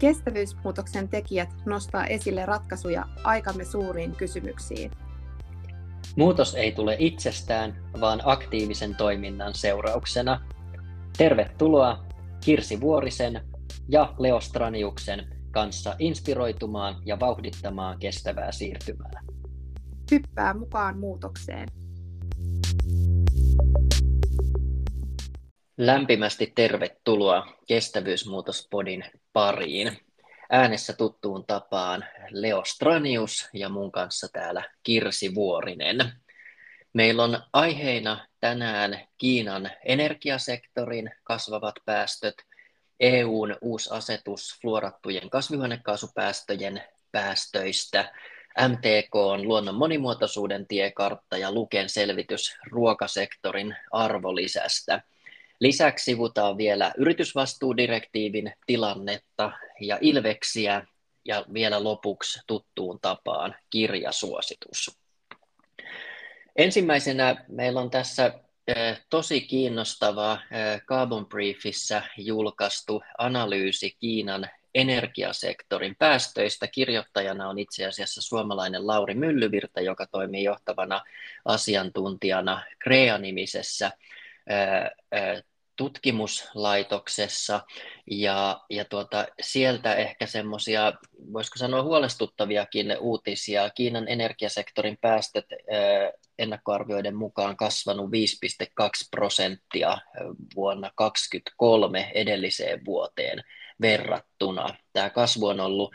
Kestävyysmuutoksen tekijät nostaa esille ratkaisuja aikamme suuriin kysymyksiin. Muutos ei tule itsestään, vaan aktiivisen toiminnan seurauksena. Tervetuloa Kirsi Vuorisen ja Leo Straniuksen kanssa inspiroitumaan ja vauhdittamaan kestävää siirtymää. Hyppää mukaan muutokseen. Lämpimästi tervetuloa Kestävyysmuutospodin pariin. Äänessä tuttuun tapaan Leo Stranius ja mun kanssa täällä Kirsi Vuorinen. Meillä on aiheina tänään Kiinan energiasektorin kasvavat päästöt, EUn uusi asetus fluorattujen kasvihuonekaasupäästöjen päästöistä, MTK on luonnon monimuotoisuuden tiekartta ja Luken selvitys ruokasektorin arvolisästä – Lisäksi sivutaan vielä yritysvastuudirektiivin tilannetta ja ilveksiä ja vielä lopuksi tuttuun tapaan kirjasuositus. Ensimmäisenä meillä on tässä eh, tosi kiinnostava eh, Carbon Briefissä julkaistu analyysi Kiinan energiasektorin päästöistä. Kirjoittajana on itse asiassa suomalainen Lauri Myllyvirta, joka toimii johtavana asiantuntijana Crea-nimisessä eh, tutkimuslaitoksessa ja, ja tuota, sieltä ehkä semmoisia, voisiko sanoa huolestuttaviakin uutisia. Kiinan energiasektorin päästöt ennakkoarvioiden mukaan kasvanut 5,2 prosenttia vuonna 2023 edelliseen vuoteen verrattuna. Tämä kasvu on ollut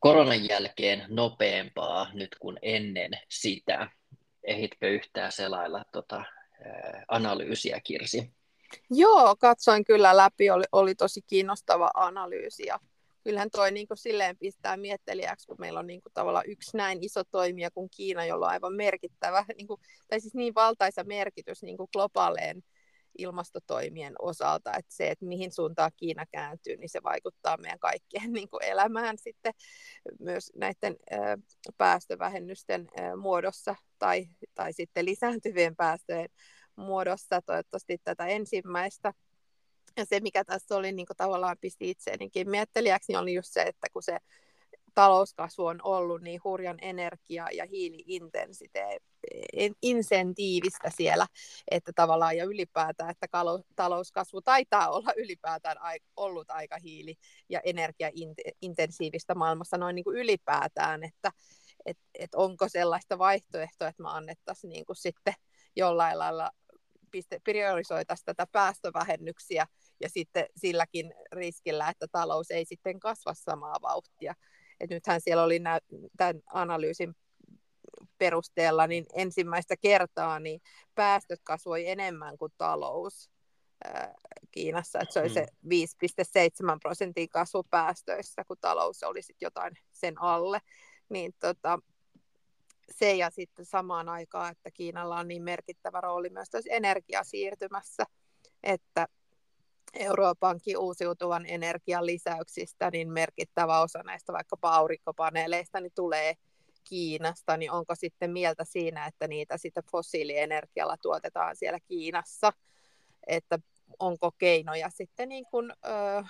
koronan jälkeen nopeampaa nyt kuin ennen sitä. Ehitkö yhtään selailla tuota analyysiä, Kirsi? Joo, katsoin kyllä läpi, oli, oli tosi kiinnostava analyysi ja kyllähän toi niin kuin silleen pistää miettelijäksi, kun meillä on niin kuin tavallaan yksi näin iso toimija kuin Kiina, jolla on aivan merkittävä, niin kuin, tai siis niin valtaisa merkitys niin kuin globaaleen ilmastotoimien osalta, että se, että mihin suuntaan Kiina kääntyy, niin se vaikuttaa meidän kaikkien niin kuin elämään sitten myös näiden päästövähennysten muodossa tai, tai sitten lisääntyvien päästöjen muodossa toivottavasti tätä ensimmäistä. Ja se, mikä tässä oli niin kuin tavallaan pisti itseenikin miettelijäksi, niin oli just se, että kun se talouskasvu on ollut niin hurjan energia- ja hiiliintensitiivistä siellä, että tavallaan ja ylipäätään, että talouskasvu taitaa olla ylipäätään ollut aika hiili- ja energiaintensiivistä maailmassa noin niin kuin ylipäätään, että et, et onko sellaista vaihtoehtoa, että me annettaisiin niin kuin sitten jollain lailla piste, priorisoitaisiin tätä päästövähennyksiä ja sitten silläkin riskillä, että talous ei sitten kasva samaa vauhtia. Et nythän siellä oli nä- tämän analyysin perusteella niin ensimmäistä kertaa niin päästöt kasvoi enemmän kuin talous ää, Kiinassa, että se oli se 5,7 mm. prosentin kasvu päästöissä, kun talous oli sitten jotain sen alle. Niin tota, se ja sitten samaan aikaan, että Kiinalla on niin merkittävä rooli myös tässä energiasiirtymässä, että Euroopankin uusiutuvan energian lisäyksistä, niin merkittävä osa näistä vaikkapa aurinkopaneeleista niin tulee Kiinasta, niin onko sitten mieltä siinä, että niitä sitten fossiilienergialla tuotetaan siellä Kiinassa, että onko keinoja sitten niin kuin, ö,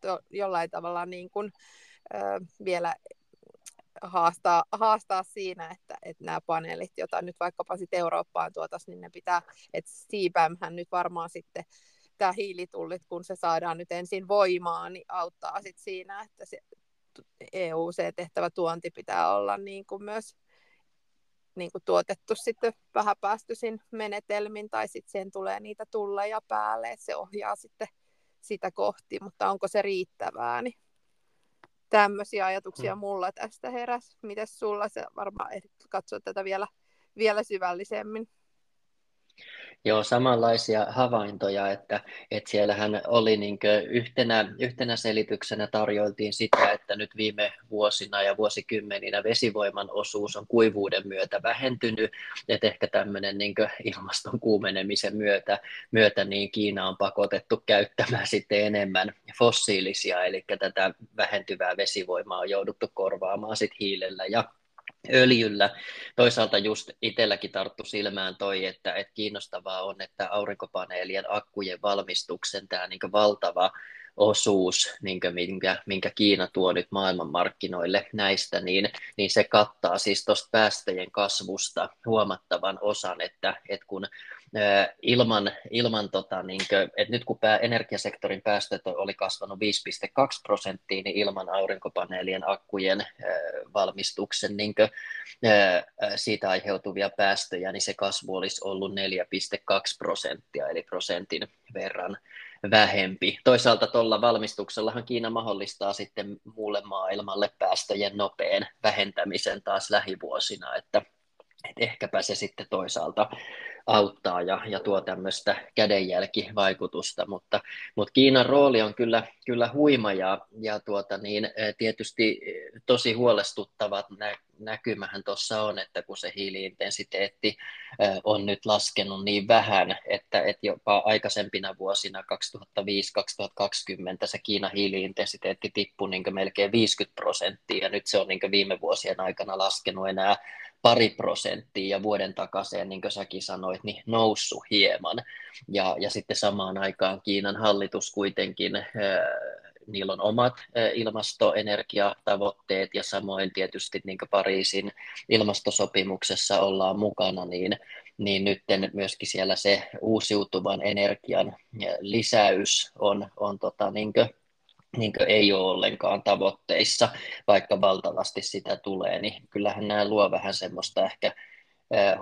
to, jollain tavalla niin kuin, ö, vielä haastaa, haastaa siinä, että, että nämä paneelit, joita nyt vaikkapa sitten Eurooppaan tuotaisiin, niin ne pitää, että CBAMhän nyt varmaan sitten tämä hiilitullit, kun se saadaan nyt ensin voimaan, niin auttaa sitten siinä, että se EU-tehtävä tuonti pitää olla niin kuin myös niin kuin tuotettu sitten vähäpäästöisin menetelmin, tai sitten siihen tulee niitä tulleja päälle, että se ohjaa sitten sitä kohti, mutta onko se riittävää, niin tämmöisiä ajatuksia mm. mulla tästä heräs. Mites sulla se varmaan ehdit katsoa tätä vielä, vielä syvällisemmin? Joo, samanlaisia havaintoja, että, että siellähän oli niin yhtenä, yhtenä selityksenä tarjoiltiin sitä, että nyt viime vuosina ja vuosikymmeninä vesivoiman osuus on kuivuuden myötä vähentynyt, että ehkä tämmöinen niin ilmaston kuumenemisen myötä, myötä niin Kiina on pakotettu käyttämään sitten enemmän fossiilisia, eli tätä vähentyvää vesivoimaa on jouduttu korvaamaan sitten hiilellä ja öljyllä. Toisaalta just itselläkin tarttu silmään toi, että, että kiinnostavaa on, että aurinkopaneelien akkujen valmistuksen tämä niin valtava osuus, minkä, minkä Kiina tuo nyt maailmanmarkkinoille näistä, niin, niin se kattaa siis tuosta päästöjen kasvusta huomattavan osan, että, että kun ilman, ilman tota, niin kuin, että nyt kun pää, energiasektorin päästöt oli kasvanut 5,2 prosenttia, niin ilman aurinkopaneelien akkujen valmistuksen niin kuin, siitä aiheutuvia päästöjä, niin se kasvu olisi ollut 4,2 prosenttia, eli prosentin verran vähempi. Toisaalta tuolla valmistuksellahan Kiina mahdollistaa sitten muulle maailmalle päästöjen nopean vähentämisen taas lähivuosina, että, että ehkäpä se sitten toisaalta auttaa ja, ja tuo tämmöistä kädenjälkivaikutusta, mutta, mutta Kiinan rooli on kyllä, kyllä huima ja, ja tuota niin, e, tietysti tosi huolestuttava nä, näkymähän tuossa on, että kun se hiiliintensiteetti e, on nyt laskenut niin vähän, että, että jopa aikaisempina vuosina 2005-2020 se Kiinan hiiliintensiteetti tippui niin melkein 50 prosenttia ja nyt se on niin viime vuosien aikana laskenut enää pari prosenttia ja vuoden takaisin, niin kuin säkin sanoit, niin noussut hieman. Ja, ja sitten samaan aikaan Kiinan hallitus kuitenkin, äh, niillä on omat äh, ilmastoenergiatavoitteet ja samoin tietysti niin Pariisin ilmastosopimuksessa ollaan mukana, niin, niin nyt myöskin siellä se uusiutuvan energian äh, lisäys on, on tota, niin niin ei ole ollenkaan tavoitteissa, vaikka valtavasti sitä tulee, niin kyllähän nämä luo vähän semmoista ehkä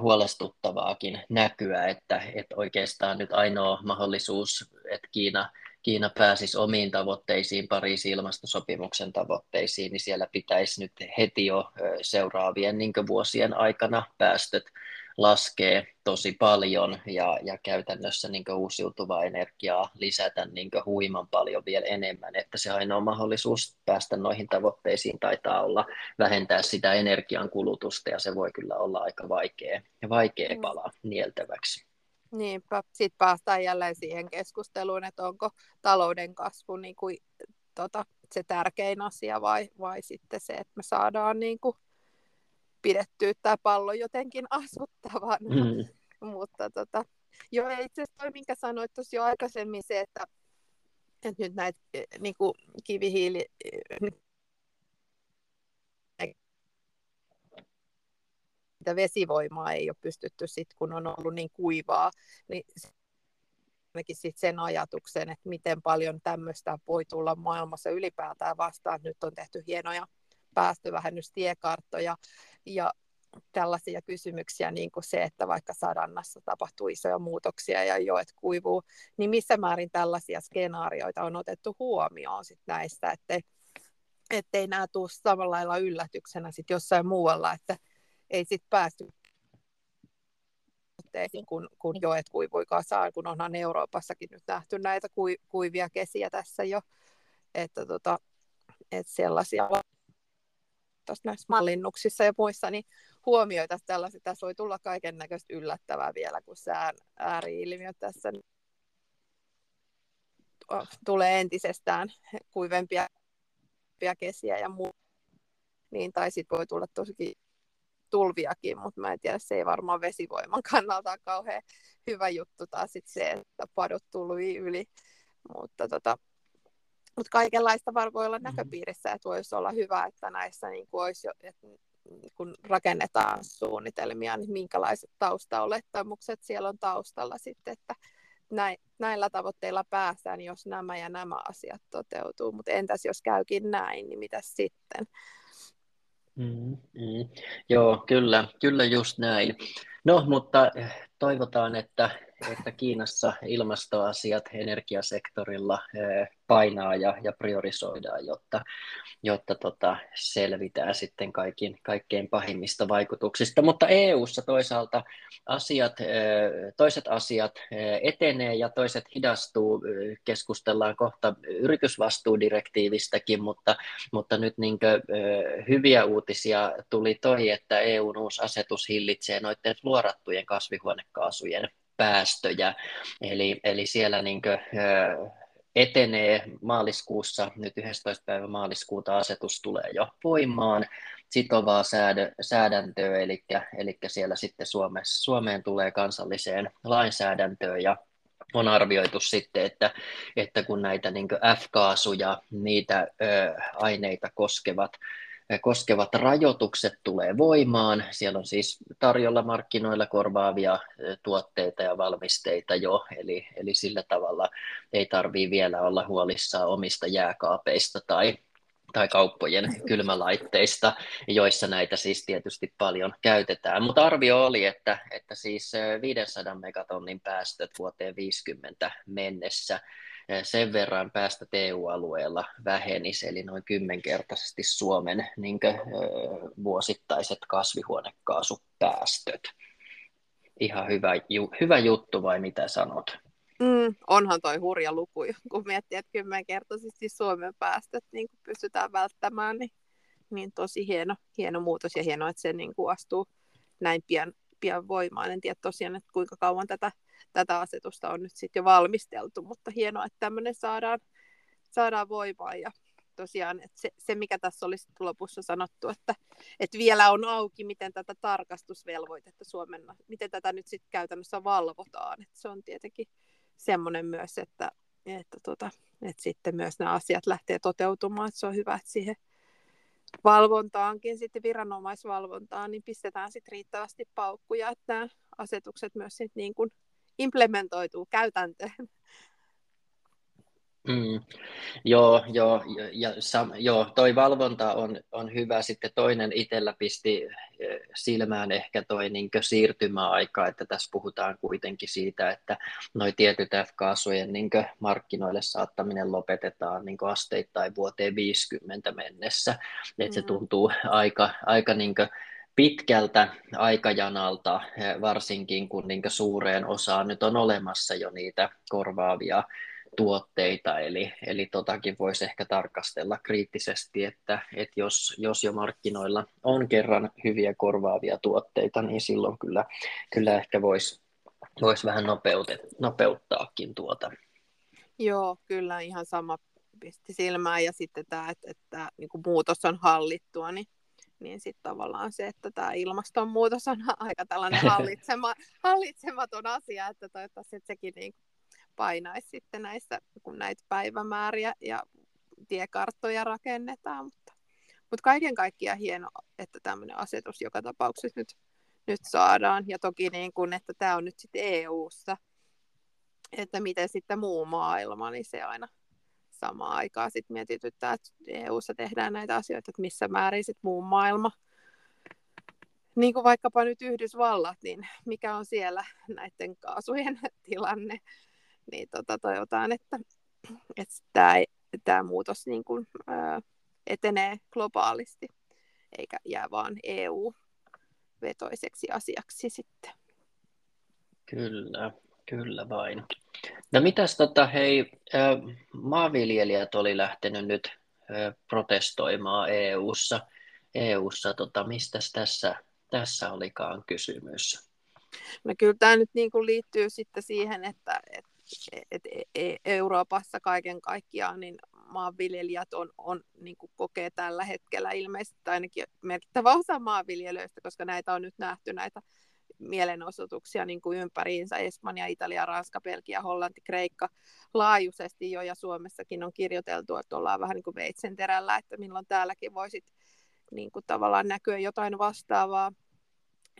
huolestuttavaakin näkyä, että, että oikeastaan nyt ainoa mahdollisuus, että Kiina, Kiina pääsisi omiin tavoitteisiin, Pariisin ilmastosopimuksen tavoitteisiin, niin siellä pitäisi nyt heti jo seuraavien niin vuosien aikana päästöt laskee tosi paljon ja, ja käytännössä niin uusiutuvaa energiaa lisätä niin huiman paljon vielä enemmän, että se ainoa mahdollisuus päästä noihin tavoitteisiin taitaa olla vähentää sitä energian kulutusta ja se voi kyllä olla aika vaikea, vaikea mm. pala nieltäväksi. Niinpä, sitten päästään jälleen siihen keskusteluun, että onko talouden kasvu niin kuin, tota, se tärkein asia vai, vai sitten se, että me saadaan niin kuin, pidettyä tämä pallo jotenkin asuttavana. Mm. Mutta tota, joo, itse asiassa toi, minkä sanoit tuossa jo aikaisemmin, se, että, että nyt näitä eh, niin kuin kivihiili sitä vesivoimaa ei ole pystytty sit, kun on ollut niin kuivaa, niin sit sen ajatuksen, että miten paljon tämmöistä voi tulla maailmassa ylipäätään vastaan. Nyt on tehty hienoja päästövähennystiekarttoja ja tällaisia kysymyksiä, niin kuin se, että vaikka sadannassa tapahtuu isoja muutoksia ja joet kuivuu, niin missä määrin tällaisia skenaarioita on otettu huomioon sit näistä, ettei, ettei nämä tule samalla lailla yllätyksenä sit jossain muualla, että ei sitten päästy kun, kun joet kuivui kasaan, kun onhan Euroopassakin nyt nähty näitä kuivia kesiä tässä jo, että, tota, että sellaisia tuossa näissä mallinnuksissa ja muissa, niin huomioita tällaiset. Tässä voi tulla kaiken näköistä yllättävää vielä, kun sään ääriilmiöt tässä tulee entisestään kuivempia kesiä ja muuta. Niin, tai sitten voi tulla tosikin tulviakin, mutta mä en tiedä, se ei varmaan vesivoiman kannalta ole kauhean hyvä juttu taas sit se, että padot tuli yli. Mutta tota, mutta kaikenlaista voi olla mm-hmm. näköpiirissä, että voisi olla hyvä, että näissä niin kuin olisi jo, että kun rakennetaan suunnitelmia, niin minkälaiset taustaolettamukset siellä on taustalla sitten, että näillä tavoitteilla päästään, jos nämä ja nämä asiat toteutuu. Mutta entäs jos käykin näin, niin mitä sitten? Mm, mm. Joo, kyllä, kyllä just näin. No, mutta toivotaan, että, että Kiinassa ilmastoasiat energiasektorilla eh, painaa ja, ja priorisoidaan, jotta, jotta tota, selvitään sitten kaikin, kaikkein pahimmista vaikutuksista. Mutta EU-ssa toisaalta asiat, eh, toiset asiat eh, etenee ja toiset hidastuu. Keskustellaan kohta yritysvastuudirektiivistäkin, mutta, mutta nyt niin hyviä uutisia tuli toi, että EUn uusi asetus hillitsee noiden fluorattujen kasvihuonekaasujen päästöjä. Eli, eli siellä niin kuin, etenee maaliskuussa, nyt 11. päivä maaliskuuta asetus tulee jo voimaan, sitovaa säädö, säädäntöä, eli, eli siellä sitten Suomessa, Suomeen tulee kansalliseen lainsäädäntöön ja on arvioitu sitten, että, että kun näitä niin F-kaasuja, niitä ö, aineita koskevat koskevat rajoitukset tulee voimaan. Siellä on siis tarjolla markkinoilla korvaavia tuotteita ja valmisteita jo, eli, eli sillä tavalla ei tarvitse vielä olla huolissaan omista jääkaapeista tai, tai kauppojen kylmälaitteista, joissa näitä siis tietysti paljon käytetään. Mutta arvio oli, että, että siis 500 megatonnin päästöt vuoteen 50 mennessä sen verran päästä EU-alueella vähenisi, eli noin kymmenkertaisesti Suomen niin kuin, vuosittaiset kasvihuonekaasupäästöt. Ihan hyvä, ju, hyvä juttu vai mitä sanot? Mm, onhan toi hurja luku, kun miettii, että kymmenkertaisesti Suomen päästöt niin kun pystytään välttämään, niin, niin tosi hieno, hieno muutos ja hienoa, että se niin astuu näin pian, pian voimaan. En tiedä tosiaan, että kuinka kauan tätä tätä asetusta on nyt sitten jo valmisteltu, mutta hienoa, että tämmöinen saadaan, saadaan voimaan ja tosiaan että se, se, mikä tässä olisi lopussa sanottu, että, että vielä on auki, miten tätä tarkastusvelvoitetta Suomen, miten tätä nyt sitten käytännössä valvotaan. Että se on tietenkin semmoinen myös, että, että, tota, että sitten myös nämä asiat lähtee toteutumaan, että se on hyvä, että siihen valvontaankin, sitten viranomaisvalvontaan, niin pistetään sitten riittävästi paukkuja, että nämä asetukset myös sitten niin kuin implementoituu käytäntöön. Mm. Joo, joo, ja, sam, joo, toi valvonta on, on hyvä. Sitten toinen itsellä pisti eh, silmään ehkä toi niin siirtymäaika, että tässä puhutaan kuitenkin siitä, että noi tietyt F-kaasujen niin markkinoille saattaminen lopetetaan niin asteittain vuoteen 50 mennessä. Että se mm. tuntuu aika, aika niin pitkältä aikajanalta, eh, varsinkin kun niin suureen osaan nyt on olemassa jo niitä korvaavia tuotteita, eli, eli totakin voisi ehkä tarkastella kriittisesti, että, että jos, jos jo markkinoilla on kerran hyviä korvaavia tuotteita, niin silloin kyllä, kyllä ehkä voisi vois vähän nopeutet, nopeuttaakin tuota. Joo, kyllä ihan sama pisti silmään ja sitten tämä, että, että niin kuin muutos on hallittua, niin niin sitten tavallaan se, että tämä ilmastonmuutos on aika tällainen hallitsema, hallitsematon asia, että toivottavasti että sekin niin painaisi sitten näissä, kun näitä päivämääriä ja tiekarttoja rakennetaan, mutta, mutta kaiken kaikkiaan hieno, että tämmöinen asetus joka tapauksessa nyt, nyt saadaan, ja toki niin kuin, että tämä on nyt sitten EU-ssa, että miten sitten muu maailma, niin se aina samaan aikaan sitten mietityttää, että EU-ssa tehdään näitä asioita, että missä määrin sitten muun maailma, niin kuin vaikkapa nyt Yhdysvallat, niin mikä on siellä näiden kaasujen tilanne, niin tota, toivotaan, että, että tämä, tämä muutos niin kuin, ää, etenee globaalisti, eikä jää vaan EU-vetoiseksi asiaksi sitten. Kyllä, kyllä vain. No mitäs tota, hei, maanviljelijät oli lähtenyt nyt protestoimaan EU-ssa. EU-ssa tota, mistä tässä, tässä olikaan kysymys? No kyllä tämä nyt niin kuin liittyy sitten siihen, että, että et e, e, Euroopassa kaiken kaikkiaan niin maanviljelijät on, on, niin kuin kokee tällä hetkellä ilmeisesti ainakin merkittävä osa maanviljelijöistä, koska näitä on nyt nähty näitä mielenosoituksia niin kuin ympäriinsä, Espanja, Italia, Ranska, Belgia, Hollanti, Kreikka laajuisesti jo, ja Suomessakin on kirjoiteltu, että ollaan vähän niin kuin veitsen terällä, että milloin täälläkin voisit niin kuin tavallaan näkyä jotain vastaavaa,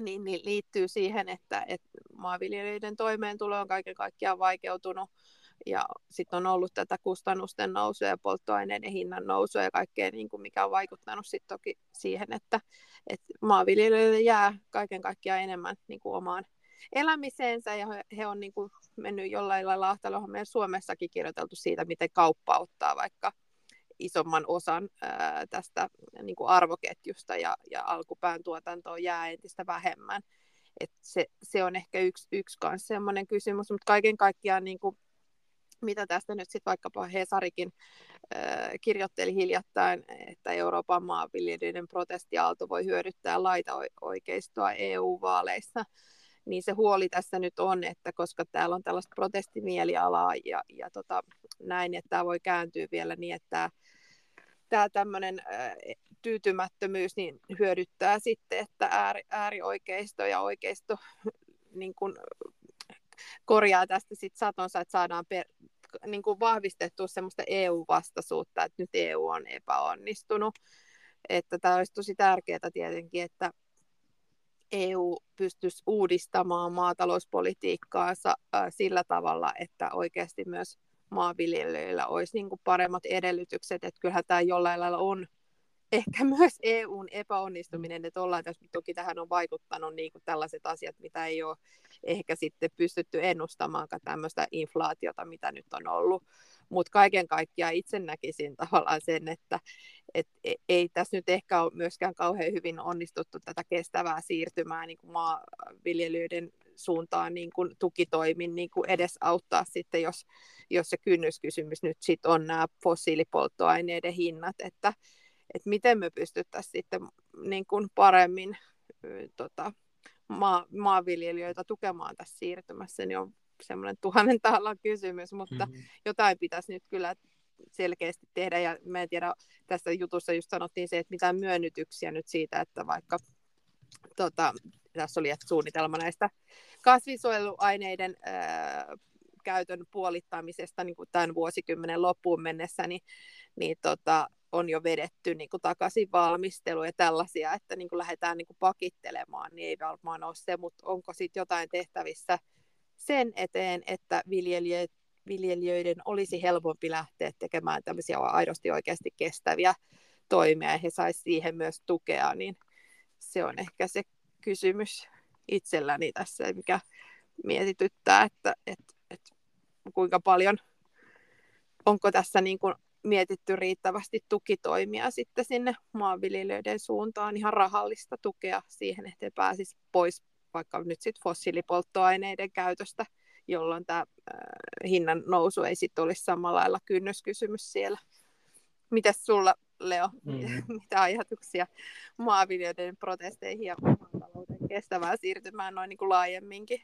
niin, niin liittyy siihen, että, että maanviljelijöiden toimeentulo on kaiken kaikkiaan vaikeutunut, ja sitten on ollut tätä kustannusten nousua ja polttoaineiden hinnan nousua ja kaikkea, niin kuin mikä on vaikuttanut sitten toki siihen, että, että maanviljelijöille jää kaiken kaikkiaan enemmän niin kuin omaan elämiseensä ja he, he on niin kuin mennyt jollain lailla ahtaloon. Meidän Suomessakin kirjoiteltu siitä, miten kauppa ottaa vaikka isomman osan ää, tästä niin kuin arvoketjusta ja, ja alkupään tuotantoa jää entistä vähemmän. Et se, se on ehkä yksi, yksi kanssa semmoinen kysymys, mutta kaiken kaikkiaan niin kuin mitä tästä nyt sitten vaikkapa Hesarikin äh, kirjoitteli hiljattain, että Euroopan maanviljelijöiden protestiaalto voi hyödyttää laita oikeistoa EU-vaaleissa, niin se huoli tässä nyt on, että koska täällä on tällaista protestimielialaa ja, ja tota, näin, että tämä voi kääntyä vielä niin, että tämä tämmöinen tyytymättömyys niin hyödyttää sitten, että ääri, äärioikeisto ja oikeisto niin kun korjaa tästä sit satonsa, että saadaan per, niin kuin vahvistettua semmoista EU-vastaisuutta, että nyt EU on epäonnistunut. Että tämä olisi tosi tärkeää tietenkin, että EU pystyisi uudistamaan maatalouspolitiikkaansa sillä tavalla, että oikeasti myös maanviljelijöillä olisi niin kuin paremmat edellytykset, että kyllähän tämä jollain lailla on ehkä myös EUn epäonnistuminen, että ollaan tässä, toki tähän on vaikuttanut niin kuin tällaiset asiat, mitä ei ole ehkä sitten pystytty ennustamaankaan tämmöistä inflaatiota, mitä nyt on ollut. Mutta kaiken kaikkiaan itse näkisin tavallaan sen, että et e, ei tässä nyt ehkä ole myöskään kauhean hyvin onnistuttu tätä kestävää siirtymää niin kuin maanviljelijöiden suuntaan niin kuin tukitoimin niin kuin edesauttaa sitten, jos, jos se kynnyskysymys nyt sit on nämä fossiilipolttoaineiden hinnat, että, että miten me pystyttäisiin sitten niin kuin paremmin tota, maa, maanviljelijöitä tukemaan tässä siirtymässä, niin on semmoinen tuhannen taalan kysymys, mutta mm-hmm. jotain pitäisi nyt kyllä selkeästi tehdä, ja mä en tiedä, tässä jutussa just sanottiin se, että mitään myönnytyksiä nyt siitä, että vaikka tota, tässä oli suunnitelma näistä kasvinsuojeluaineiden ää, käytön puolittamisesta niin kuin tämän vuosikymmenen loppuun mennessä, niin, niin tota, on jo vedetty niin kuin takaisin valmistelu ja tällaisia, että niin kuin lähdetään niin kuin pakittelemaan, niin ei varmaan ole se, mutta onko sitten jotain tehtävissä sen eteen, että viljelijät, viljelijöiden olisi helpompi lähteä tekemään tämmöisiä aidosti oikeasti kestäviä toimia ja he saisivat siihen myös tukea, niin se on ehkä se kysymys itselläni tässä, mikä mietityttää, että, että, että kuinka paljon, onko tässä niin kuin mietitty riittävästi tukitoimia sitten sinne maanviljelijöiden suuntaan, ihan rahallista tukea siihen, että he pääsisi pois vaikka nyt sitten fossiilipolttoaineiden käytöstä, jolloin tämä äh, hinnan nousu ei sitten olisi samalla lailla kynnyskysymys siellä. Mitäs sulla, Leo, mm-hmm. mitä ajatuksia maanviljelijöiden protesteihin ja maatalouden kestävään siirtymään noin niin kuin laajemminkin?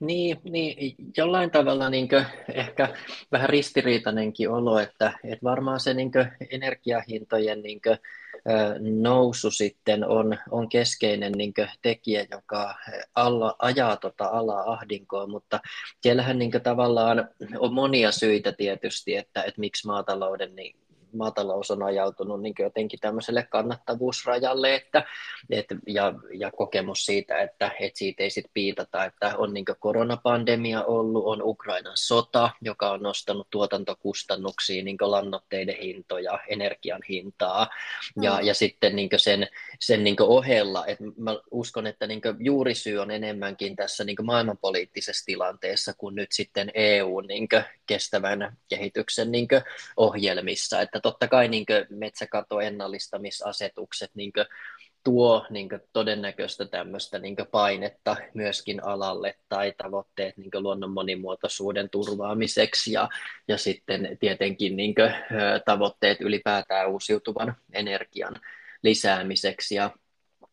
Niin, niin jollain tavalla niin ehkä vähän ristiriitainenkin olo, että, että varmaan se niin energiahintojen niin nousu sitten on, on keskeinen niin tekijä, joka alla, ajaa tota alaa ahdinkoon, mutta siellähän niin tavallaan on monia syitä tietysti, että, että miksi maatalouden niin maatalous on ajautunut niin jotenkin tämmöiselle kannattavuusrajalle että, et, ja, ja kokemus siitä, että et siitä ei sitten piitata, että on niin koronapandemia ollut, on Ukrainan sota, joka on nostanut tuotantokustannuksia, niin lannoitteiden hintoja, energian hintaa ja, mm. ja sitten niin sen, sen niin ohella, että mä uskon, että niin juurisyy on enemmänkin tässä niin maailmanpoliittisessa tilanteessa kuin nyt sitten EU niin kestävän kehityksen niin ohjelmissa, että totta kai niin metsäkato ennallistamisasetukset niin tuo niin todennäköistä tämmöistä niin painetta myöskin alalle tai tavoitteet niin luonnon monimuotoisuuden turvaamiseksi ja, ja sitten tietenkin niin tavoitteet ylipäätään uusiutuvan energian lisäämiseksi. Ja,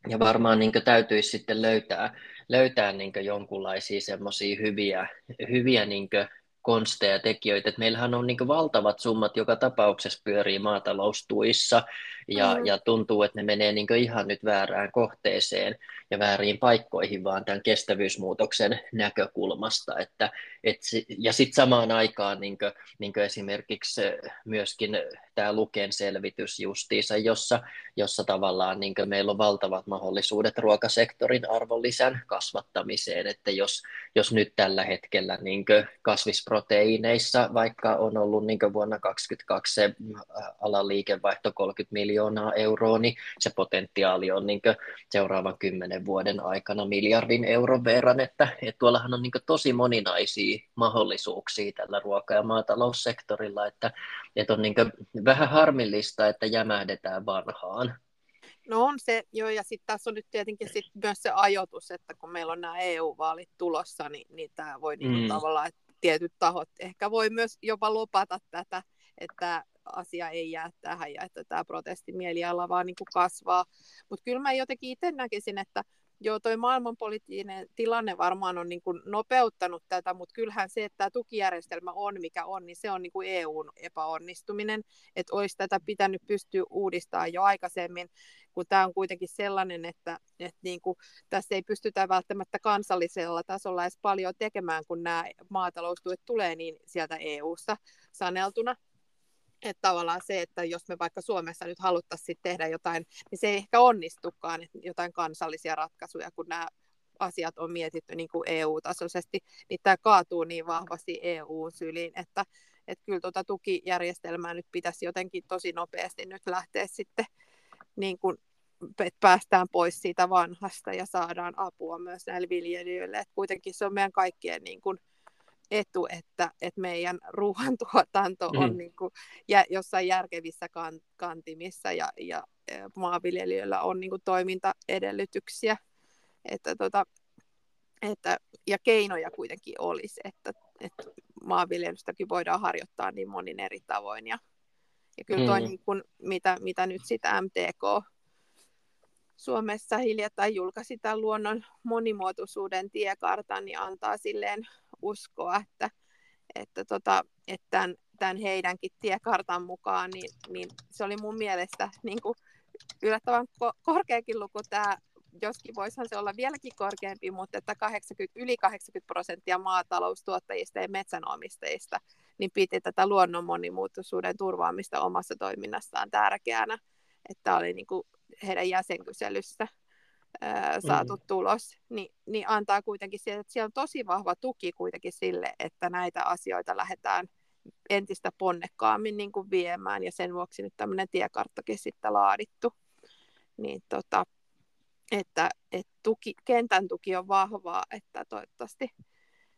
ja varmaan niin täytyisi sitten löytää, löytää niin jonkunlaisia semmoisia hyviä, hyviä niin konsteja tekijöitä. Et meillähän on niin valtavat summat joka tapauksessa pyörii maataloustuissa ja, mm. ja tuntuu, että ne menee niin ihan nyt väärään kohteeseen ja väärin paikkoihin vaan tämän kestävyysmuutoksen näkökulmasta. Että, et, ja sitten samaan aikaan niin kuin, niin kuin esimerkiksi myöskin tämä Luken selvitys justiinsa, jossa, jossa tavallaan niin meillä on valtavat mahdollisuudet ruokasektorin arvonlisän kasvattamiseen, että jos, jos nyt tällä hetkellä niin kasvisproteiineissa, vaikka on ollut niin vuonna 2022 se alan liikevaihto 30 miljoonaa euroa, niin se potentiaali on niin seuraavan kymmenen vuoden aikana miljardin euron verran, että, että tuollahan on niin tosi moninaisia mahdollisuuksia tällä ruoka- ja maataloussektorilla, että, että on niin vähän harmillista, että jämähdetään vanhaan. No on se, joo, ja sitten tässä on nyt tietenkin sit myös se ajoitus, että kun meillä on nämä EU-vaalit tulossa, niin, niin tämä voi niinku mm. tavallaan, että tietyt tahot ehkä voi myös jopa lopata tätä, että asia ei jää tähän ja että tämä protestimieliala vaan niin kuin kasvaa. Mutta kyllä mä jotenkin itse näkisin, että joo, toi maailmanpoliittinen tilanne varmaan on niin kuin nopeuttanut tätä, mutta kyllähän se, että tämä tukijärjestelmä on mikä on, niin se on niin kuin EUn epäonnistuminen, että olisi tätä pitänyt pystyä uudistamaan jo aikaisemmin, kun tämä on kuitenkin sellainen, että, että niin kuin, tässä ei pystytä välttämättä kansallisella tasolla edes paljon tekemään, kun nämä maataloustuet tulee niin sieltä EU-sta saneltuna, että tavallaan se, että jos me vaikka Suomessa nyt haluttaisiin tehdä jotain, niin se ei ehkä onnistukaan, että jotain kansallisia ratkaisuja, kun nämä asiat on mietitty niin kuin EU-tasoisesti, niin tämä kaatuu niin vahvasti EU-syliin, että, että kyllä tuota tukijärjestelmää nyt pitäisi jotenkin tosi nopeasti nyt lähteä sitten, niin kuin, että päästään pois siitä vanhasta ja saadaan apua myös näille viljelijöille, että kuitenkin se on meidän kaikkien niin kuin, etu, että, että meidän ruoantuotanto on mm. niin kuin, ja jossain järkevissä kan, kantimissa ja, ja maanviljelijöillä on niin kuin, toimintaedellytyksiä. Että, tota, että, ja keinoja kuitenkin olisi, että, että maanviljelystäkin voidaan harjoittaa niin monin eri tavoin. Ja, ja kyllä toi, mm. niin kuin, mitä, mitä nyt sitä MTK Suomessa hiljattain julkaisi tämän luonnon monimuotoisuuden tiekartan, niin antaa silleen uskoa, että, että, tota, että tämän, tämän heidänkin tiekartan mukaan, niin, niin se oli mun mielestä niin kuin yllättävän ko- korkeakin luku tämä, joskin voisihan se olla vieläkin korkeampi, mutta että 80, yli 80 prosenttia maataloustuottajista ja metsänomistajista niin piti tätä luonnon monimuotoisuuden turvaamista omassa toiminnassaan tärkeänä. Että oli niin kuin heidän jäsenkyselyssä ää, saatu mm. tulos, niin, niin antaa kuitenkin siihen, että siellä on tosi vahva tuki kuitenkin sille, että näitä asioita lähdetään entistä ponnekkaammin niin kuin viemään, ja sen vuoksi nyt tämmöinen tiekarttakin sitten laadittu. Niin tota, että, että tuki, kentän tuki on vahvaa, että toivottavasti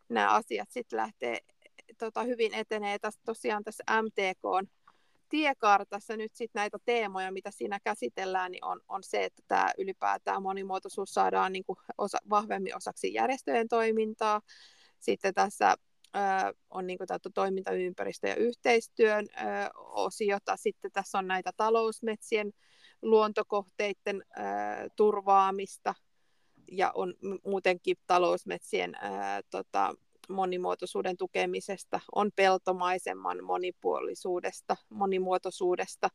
nämä asiat sitten lähtee tota, hyvin etenee. Tässä tosiaan tässä MTK on tiekartassa nyt sit näitä teemoja, mitä siinä käsitellään, niin on, on se, että tämä ylipäätään monimuotoisuus saadaan niin osa, vahvemmin osaksi järjestöjen toimintaa. Sitten tässä ö, on niin toimintaympäristö- ja yhteistyön ö, osiota. Sitten tässä on näitä talousmetsien luontokohteiden ö, turvaamista ja on muutenkin talousmetsien ö, tota, monimuotoisuuden tukemisesta, on peltomaisemman monipuolisuudesta, monimuotoisuudesta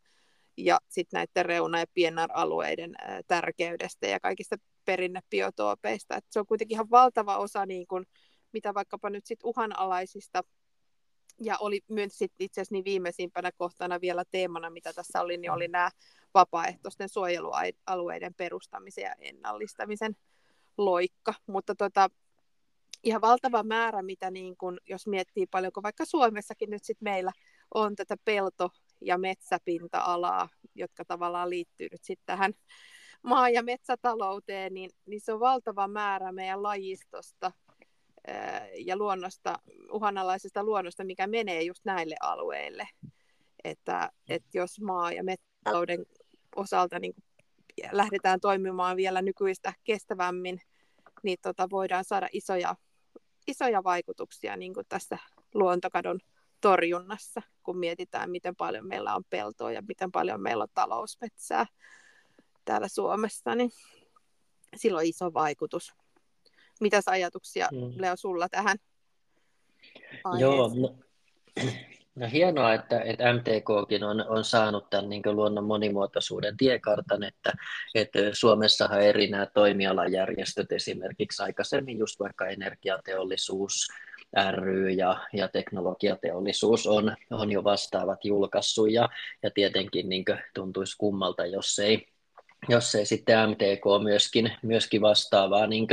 ja sitten näiden reuna- ja pienaralueiden tärkeydestä ja kaikista perinnebiotoopeista. Et se on kuitenkin ihan valtava osa, niin kun, mitä vaikkapa nyt sit uhanalaisista ja oli myös itse asiassa niin viimeisimpänä kohtana vielä teemana, mitä tässä oli, niin oli nämä vapaaehtoisten suojelualueiden perustamisen ja ennallistamisen loikka. Mutta tota, ihan valtava määrä, mitä niin kun, jos miettii paljonko vaikka Suomessakin nyt sit meillä on tätä pelto- ja metsäpinta-alaa, jotka tavallaan liittyy nyt sitten tähän maa- ja metsätalouteen, niin, niin se on valtava määrä meidän lajistosta ja luonnosta, uhanalaisesta luonnosta, mikä menee just näille alueille. Että, että jos maa- ja metsätalouden osalta niin lähdetään toimimaan vielä nykyistä kestävämmin, niin tota voidaan saada isoja isoja vaikutuksia niin kuin tässä luontokadon torjunnassa, kun mietitään, miten paljon meillä on peltoa ja miten paljon meillä on talousmetsää täällä Suomessa, niin sillä on iso vaikutus. Mitäs ajatuksia, mm. Leo, sulla tähän aiheeseen? Joo, no, No hienoa, että, että MTKkin on, on saanut tämän niin luonnon monimuotoisuuden tiekartan, että, että Suomessahan eri nämä toimialajärjestöt esimerkiksi aikaisemmin just vaikka energiateollisuus, ry ja, ja teknologiateollisuus on, on jo vastaavat julkaissut. Ja, ja tietenkin niin tuntuisi kummalta, jos ei, jos ei sitten MTK myöskin, myöskin vastaavaa niin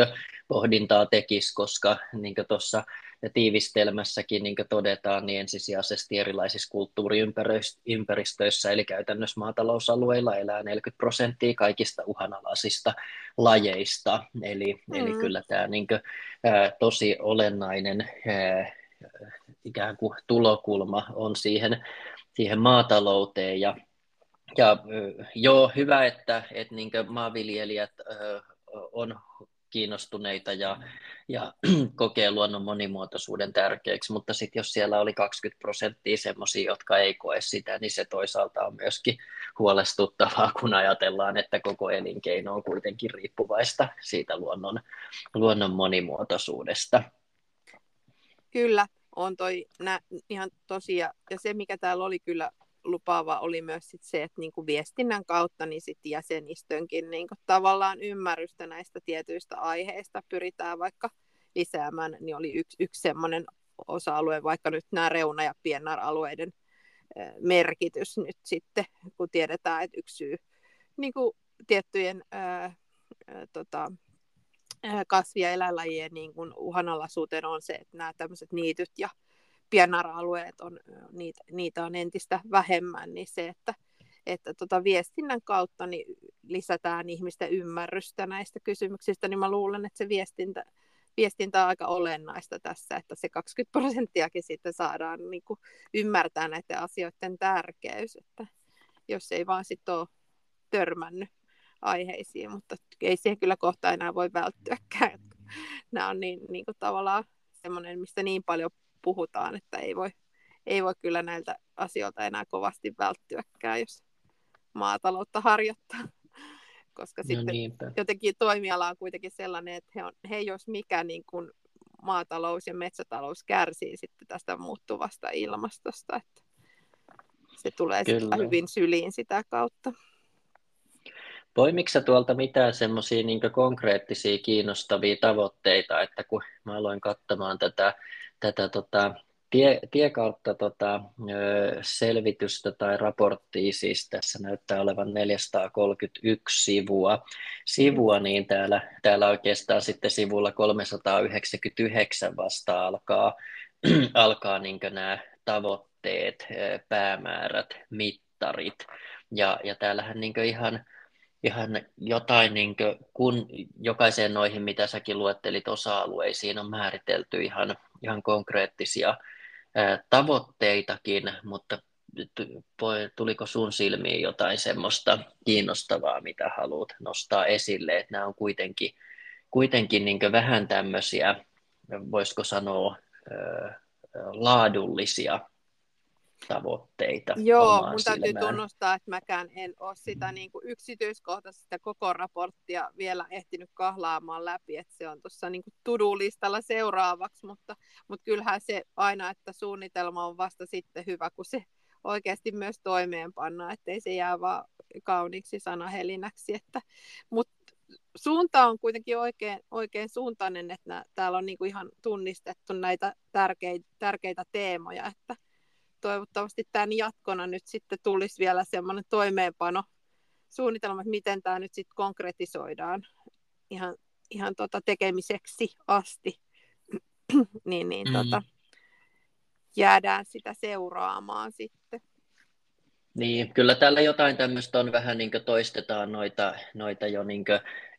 pohdintaa tekisi, koska niin tuossa ja tiivistelmässäkin, niin todetaan, niin ensisijaisesti erilaisissa kulttuuriympäristöissä, eli käytännössä maatalousalueilla elää 40 prosenttia kaikista uhanalaisista lajeista, eli, mm. eli kyllä tämä niin kuin, ää, tosi olennainen ää, ikään kuin tulokulma on siihen, siihen maatalouteen, ja ja joo, hyvä, että, että niin maanviljelijät on kiinnostuneita ja, ja kokee luonnon monimuotoisuuden tärkeäksi, mutta sitten jos siellä oli 20 prosenttia semmoisia, jotka ei koe sitä, niin se toisaalta on myöskin huolestuttavaa, kun ajatellaan, että koko elinkeino on kuitenkin riippuvaista siitä luonnon, luonnon monimuotoisuudesta. Kyllä, on toi nä, ihan tosia. Ja se, mikä täällä oli kyllä lupaava, oli myös sit se, että niinku viestinnän kautta niin sit jäsenistönkin niinku tavallaan ymmärrystä näistä tietyistä aiheista pyritään vaikka lisäämään, niin oli yksi, yksi semmoinen osa-alue, vaikka nyt nämä reuna- ja piennar-alueiden merkitys nyt sitten, kun tiedetään, että yksi syy niin kuin tiettyjen ää, ää, tota, kasvi- ja eläinlajien niin kuin uhanalaisuuteen on se, että nämä tämmöiset niityt ja pienara-alueet on, niitä, niitä on entistä vähemmän, niin se, että, että tota viestinnän kautta niin lisätään ihmisten ymmärrystä näistä kysymyksistä, niin mä luulen, että se viestintä, viestintä on aika olennaista tässä, että se 20 prosenttiakin sitten saadaan niin kuin ymmärtää näiden asioiden tärkeys, että jos ei vaan sitten ole törmännyt aiheisiin, mutta ei siihen kyllä kohta enää voi välttyäkään. Nämä on niin, niin kuin tavallaan semmoinen, mistä niin paljon puhutaan, että ei voi, ei voi kyllä näiltä asioilta enää kovasti välttyäkään, jos maataloutta harjoittaa. Koska no sitten niinpä. jotenkin toimiala on kuitenkin sellainen, että he, on, he jos mikä niin kuin maatalous ja metsätalous kärsii sitten tästä muuttuvasta ilmastosta, että se tulee hyvin syliin sitä kautta. Poimiksa tuolta mitään semmoisia niin konkreettisia kiinnostavia tavoitteita, että kun mä aloin katsomaan tätä, tätä tota, tie, tiekautta tota, selvitystä tai raporttia, siis tässä näyttää olevan 431 sivua, sivua niin täällä, täällä oikeastaan sitten sivulla 399 vasta alkaa, alkaa niin nämä tavoitteet, päämäärät, mittarit, ja, ja täällähän niin ihan ihan jotain, niin kuin, kun jokaiseen noihin, mitä säkin luettelit osa-alueisiin, on määritelty ihan, ihan konkreettisia ää, tavoitteitakin, mutta tuliko sun silmiin jotain semmoista kiinnostavaa, mitä haluat nostaa esille, että nämä on kuitenkin, kuitenkin niin vähän tämmöisiä, voisiko sanoa, ää, laadullisia tavoitteita. Joo, mun täytyy silmään. tunnustaa, että mäkään en ole sitä niin kuin yksityiskohtaista koko raporttia vielä ehtinyt kahlaamaan läpi, että se on tuossa niin tudulistalla seuraavaksi, mutta, mutta kyllähän se aina, että suunnitelma on vasta sitten hyvä, kun se oikeasti myös toimeenpanna, ettei se jää vaan kauniiksi sanahelinäksi, että, mutta suunta on kuitenkin oikein, oikein suuntainen, että nää, täällä on niinku ihan tunnistettu näitä tärkeitä, tärkeitä teemoja, että toivottavasti tämän jatkona nyt sitten tulisi vielä semmoinen toimeenpano suunnitelma, että miten tämä nyt sitten konkretisoidaan ihan, ihan tota tekemiseksi asti, niin, niin mm. tota, jäädään sitä seuraamaan sitten. Niin, kyllä täällä jotain tämmöistä on vähän niin toistetaan noita, noita jo niin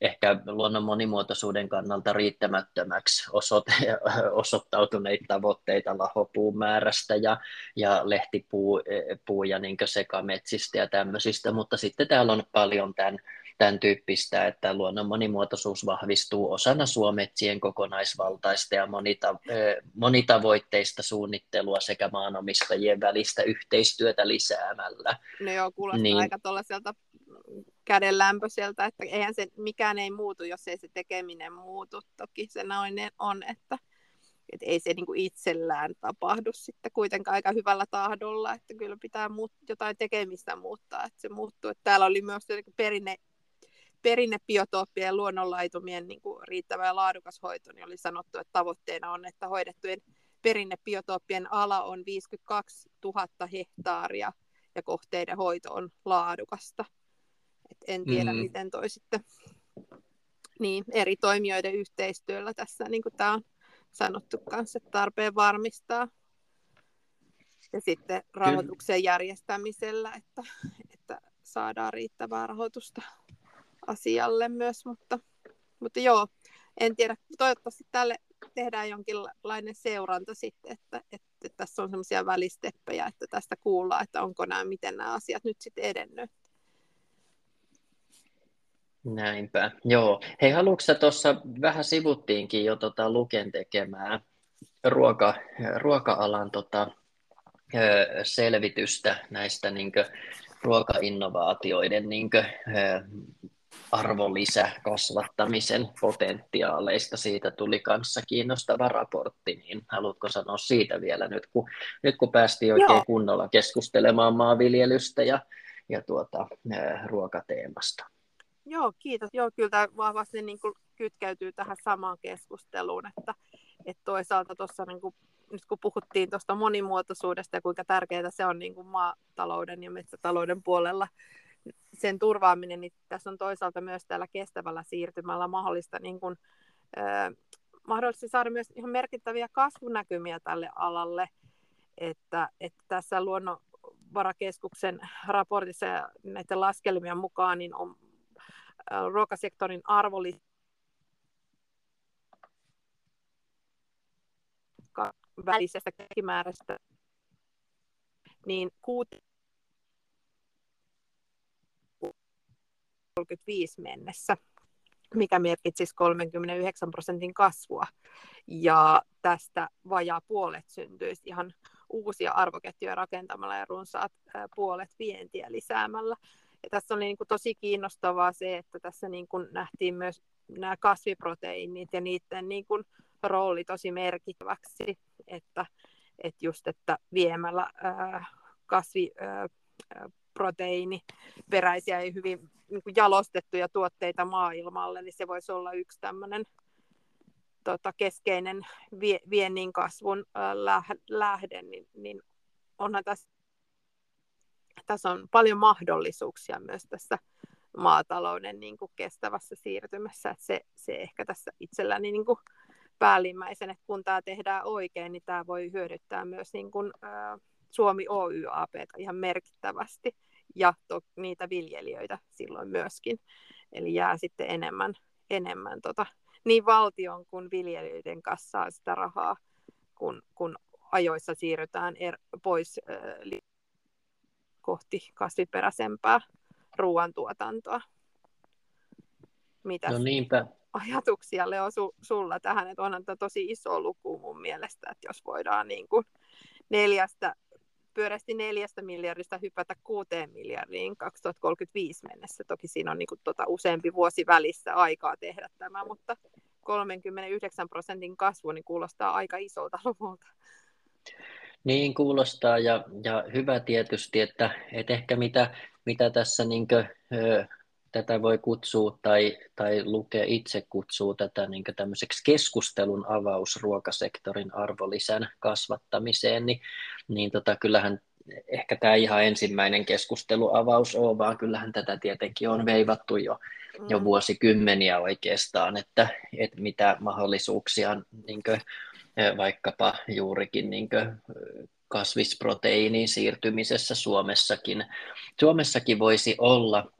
ehkä luonnon monimuotoisuuden kannalta riittämättömäksi osoit, osoittautuneita tavoitteita lahopuun määrästä ja, ja lehtipuu puu ja niin sekametsistä ja tämmöisistä, mutta sitten täällä on paljon tämän tämän tyyppistä, että luonnon monimuotoisuus vahvistuu osana suometsien kokonaisvaltaista ja monita, monitavoitteista suunnittelua sekä maanomistajien välistä yhteistyötä lisäämällä. No joo, kuulostaa niin. aika tuollaiselta kädenlämpöiseltä, että eihän se, mikään ei muutu, jos ei se tekeminen muutu. Toki se noin on, että, että ei se niin kuin itsellään tapahdu sitten kuitenkaan aika hyvällä tahdolla, että kyllä pitää muut, jotain tekemistä muuttaa, että se muuttuu. Että täällä oli myös perinne perinnebiotooppien ja luonnonlaitumien niin kuin riittävä ja laadukas hoito, niin oli sanottu, että tavoitteena on, että hoidettujen perinnebiotooppien ala on 52 000 hehtaaria ja kohteiden hoito on laadukasta. Et en tiedä, mm. miten toi sitten niin, eri toimijoiden yhteistyöllä tässä, niin kuin tämä on sanottu kanssa, että tarpeen varmistaa. Ja sitten rahoituksen järjestämisellä, että, että saadaan riittävää rahoitusta asialle myös, mutta, mutta joo, en tiedä, toivottavasti tälle tehdään jonkinlainen seuranta sitten, että, että, tässä on semmoisia välisteppejä, että tästä kuullaan, että onko nämä, miten nämä asiat nyt sitten edennyt. Näinpä, joo. Hei, haluatko tuossa vähän sivuttiinkin jo tota Luken tekemää ruoka, ruoka-alan tota, selvitystä näistä niin kuin, ruokainnovaatioiden niin kuin, arvonlisäkasvattamisen potentiaaleista. Siitä tuli kanssa kiinnostava raportti, niin haluatko sanoa siitä vielä nyt, kun, nyt kun päästiin oikein Joo. kunnolla keskustelemaan maanviljelystä ja, ja tuota, ää, ruokateemasta? Joo, kiitos. Joo, kyllä tämä vahvasti niin kuin kytkeytyy tähän samaan keskusteluun, että, että toisaalta tuossa niin kuin, nyt kun puhuttiin tuosta monimuotoisuudesta ja kuinka tärkeää se on niin kuin maatalouden ja metsätalouden puolella, sen turvaaminen, niin tässä on toisaalta myös tällä kestävällä siirtymällä mahdollista niin kuin, äh, mahdollisesti saada myös ihan merkittäviä kasvunäkymiä tälle alalle, että, että tässä luonnonvarakeskuksen raportissa ja näiden laskelmien mukaan niin on ruokasektorin arvonlisä välisestä keskimääräistä niin 2035 mennessä, mikä merkitsisi 39 prosentin kasvua. Ja tästä vajaa puolet syntyisi ihan uusia arvoketjuja rakentamalla ja runsaat puolet vientiä lisäämällä. Ja tässä oli niin kuin tosi kiinnostavaa se, että tässä niin kuin nähtiin myös nämä kasviproteiinit ja niiden niin kuin rooli tosi merkittäväksi, että, että just, että viemällä ää, kasvi, ää, proteiiniperäisiä ja hyvin niin kuin jalostettuja tuotteita maailmalle, niin se voisi olla yksi tämmöinen tota, keskeinen vie, viennin kasvun äh, lähde, niin, niin onhan tässä, tässä on paljon mahdollisuuksia myös tässä maatalouden niin kuin kestävässä siirtymässä, että se, se ehkä tässä itselläni niin kuin päällimmäisen, että kun tämä tehdään oikein, niin tämä voi hyödyttää myös niin kuin, äh, Suomi OYAP ihan merkittävästi ja to, niitä viljelijöitä silloin myöskin. Eli jää sitten enemmän, enemmän tota, niin valtion kuin viljelijöiden kassaa sitä rahaa, kun, kun ajoissa siirrytään er, pois äh, kohti kasviperäisempää ruoantuotantoa. Mitä no niinpä. ajatuksia Leo su, sulla tähän, että onhan tämä tosi iso luku mun mielestä, että jos voidaan niin kuin neljästä pyörästi neljästä miljardista hypätä kuuteen miljardiin 2035 mennessä. Toki siinä on niin kuin, tuota, useampi vuosi välissä aikaa tehdä tämä, mutta 39 prosentin kasvu niin kuulostaa aika isolta luvulta. Niin kuulostaa ja, ja hyvä tietysti, että, että ehkä mitä, mitä tässä niin kuin, tätä voi kutsua tai, tai lukea itse kutsuu tätä niin tämmöiseksi keskustelun avaus ruokasektorin arvonlisän kasvattamiseen, niin, niin tota, kyllähän ehkä tämä ihan ensimmäinen keskusteluavaus on, vaan kyllähän tätä tietenkin on veivattu jo, mm. jo vuosikymmeniä oikeastaan, että, että mitä mahdollisuuksia niin kuin, vaikkapa juurikin niin kuin, kasvisproteiiniin siirtymisessä Suomessakin, Suomessakin voisi olla,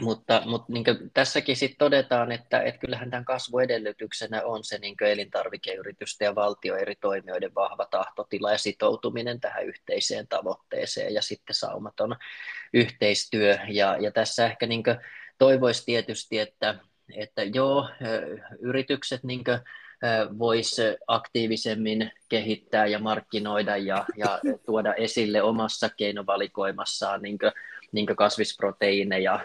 mutta, mutta niin tässäkin sit todetaan, että, että kyllähän tämän kasvuedellytyksenä on se niin elintarvikeyritysten ja valtio eri toimijoiden vahva tahtotila ja sitoutuminen tähän yhteiseen tavoitteeseen ja sitten saumaton yhteistyö. Ja, ja tässä ehkä niin toivoisi tietysti, että, että joo, yritykset niin voisi aktiivisemmin kehittää ja markkinoida ja, ja tuoda esille omassa keinovalikoimassaan niin niin kasvisproteiineja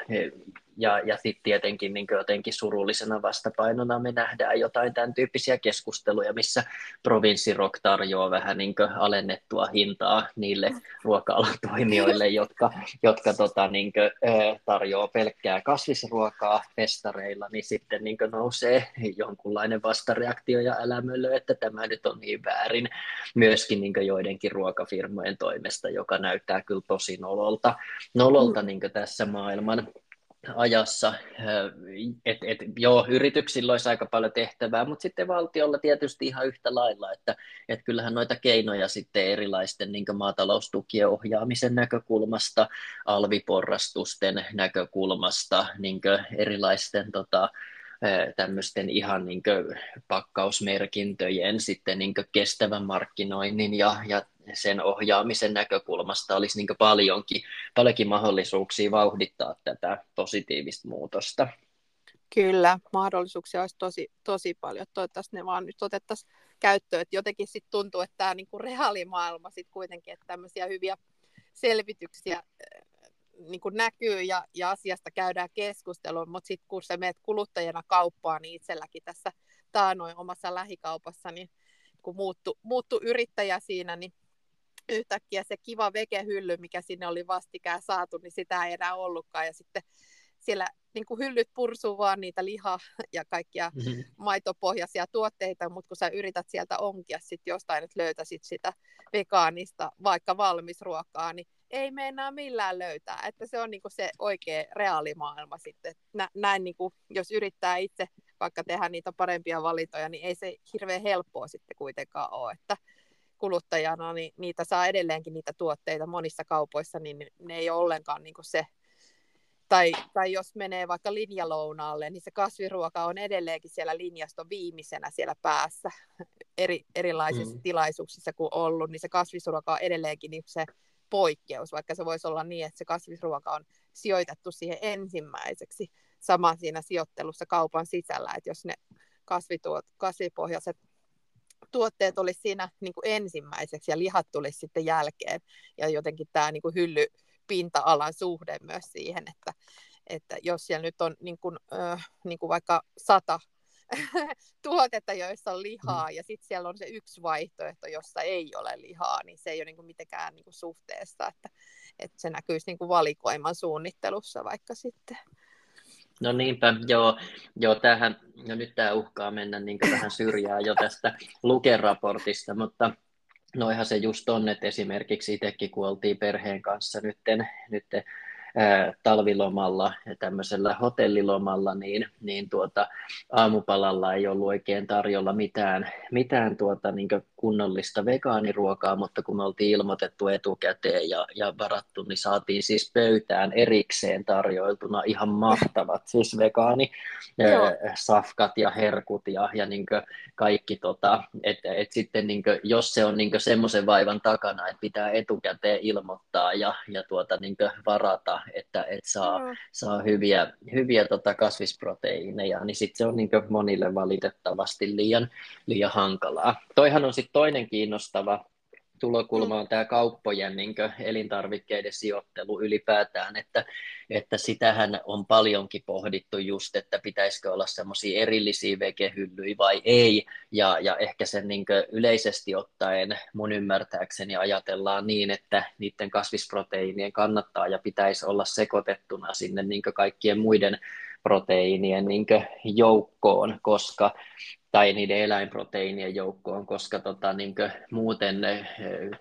ja, ja sitten tietenkin niin jotenkin surullisena vastapainona me nähdään jotain tämän tyyppisiä keskusteluja, missä provinssirok tarjoaa vähän niin alennettua hintaa niille ruoka-alan toimijoille, jotka, jotka tota, niin kuin, tarjoaa pelkkää kasvisruokaa festareilla, niin sitten niin nousee jonkunlainen vastareaktio ja älämöllö, että tämä nyt on niin väärin myöskin niin joidenkin ruokafirmojen toimesta, joka näyttää kyllä tosi nololta, nololta mm. niin tässä maailman ajassa. Et, et, joo, yrityksillä olisi aika paljon tehtävää, mutta sitten valtiolla tietysti ihan yhtä lailla, että et kyllähän noita keinoja sitten erilaisten niin maataloustukien ohjaamisen näkökulmasta, alviporrastusten näkökulmasta, niin erilaisten tota, tämmöisten ihan niin pakkausmerkintöjen sitten niin kestävän markkinoinnin ja, ja sen ohjaamisen näkökulmasta olisi niin paljonkin, paljonkin mahdollisuuksia vauhdittaa tätä positiivista muutosta. Kyllä, mahdollisuuksia olisi tosi, tosi paljon. Toivottavasti ne vaan nyt otettaisiin käyttöön. Et jotenkin sit tuntuu, että tämä niinku reaalimaailma sit kuitenkin, että tämmöisiä hyviä selvityksiä niin kuin näkyy ja, ja asiasta käydään keskustelua, mutta sitten kun sä menet kuluttajana kauppaan, niin itselläkin tässä taanoin omassa lähikaupassa, niin kun muuttu, muuttu yrittäjä siinä, niin yhtäkkiä se kiva vekehylly, mikä sinne oli vastikään saatu, niin sitä ei enää ollutkaan. Ja sitten siellä niin kuin hyllyt pursuu vaan niitä liha- ja kaikkia mm-hmm. maitopohjaisia tuotteita, mutta kun sä yrität sieltä onkia sit jostain, että löytäisit sitä vegaanista, vaikka valmisruokaa, niin ei meinaa millään löytää. Että se on niin kuin se oikea reaalimaailma sitten. Nä, näin niin kuin, jos yrittää itse vaikka tehdä niitä parempia valintoja, niin ei se hirveän helppoa sitten kuitenkaan ole. Että kuluttajana niin niitä saa edelleenkin niitä tuotteita monissa kaupoissa, niin ne ei ole ollenkaan niin kuin se tai, tai jos menee vaikka linjalounaalle, niin se kasviruoka on edelleenkin siellä linjaston viimeisenä siellä päässä eri, erilaisissa mm. tilaisuuksissa kuin ollut, niin se kasvisruoka on edelleenkin niin se poikkeus, vaikka se voisi olla niin, että se kasvisruoka on sijoitettu siihen ensimmäiseksi sama siinä sijoittelussa kaupan sisällä, että jos ne kasvituot, kasvipohjaiset tuotteet olisi siinä niin kuin ensimmäiseksi ja lihat tulisi sitten jälkeen. Ja jotenkin tämä niin kuin hylly, pinta-alan suhde myös siihen, että, että jos siellä nyt on niin kuin, äh, niin kuin vaikka sata tuotetta, joissa on lihaa, mm. ja sitten siellä on se yksi vaihtoehto, jossa ei ole lihaa, niin se ei ole niin kuin mitenkään niin kuin suhteessa, että, että se näkyisi niin kuin valikoiman suunnittelussa vaikka sitten. No niinpä, joo, joo tämähän, no nyt tämä uhkaa mennä niin vähän syrjään jo tästä lukeraportista, mutta Noihan se just on, että esimerkiksi itsekin kun oltiin perheen kanssa nytten, nytten talvilomalla ja tämmöisellä hotellilomalla, niin, niin tuota, aamupalalla ei ollut oikein tarjolla mitään, mitään tuota, niin kunnollista vegaaniruokaa, mutta kun me oltiin ilmoitettu etukäteen ja, ja varattu, niin saatiin siis pöytään erikseen tarjoiltuna ihan mahtavat, siis vegaani safkat ja herkut ja, ja niin kaikki, tota, että et sitten niin kuin, jos se on niin semmoisen vaivan takana, että pitää etukäteen ilmoittaa ja, ja tuota, niin varata, että, että saa, mm. saa hyviä, hyviä tota kasvisproteiineja, niin sitten se on niin monille valitettavasti liian, liian hankalaa. Toihan on sitten toinen kiinnostava tulokulma on tämä kauppojen niin elintarvikkeiden sijoittelu ylipäätään, että, että sitähän on paljonkin pohdittu just, että pitäisikö olla semmoisia erillisiä vekehyllyjä vai ei, ja, ja ehkä sen niin yleisesti ottaen mun ymmärtääkseni ajatellaan niin, että niiden kasvisproteiinien kannattaa ja pitäisi olla sekoitettuna sinne niin kaikkien muiden proteiinien niin joukkoon, koska tai niiden eläinproteiinien joukkoon, koska tota, niin muuten ne,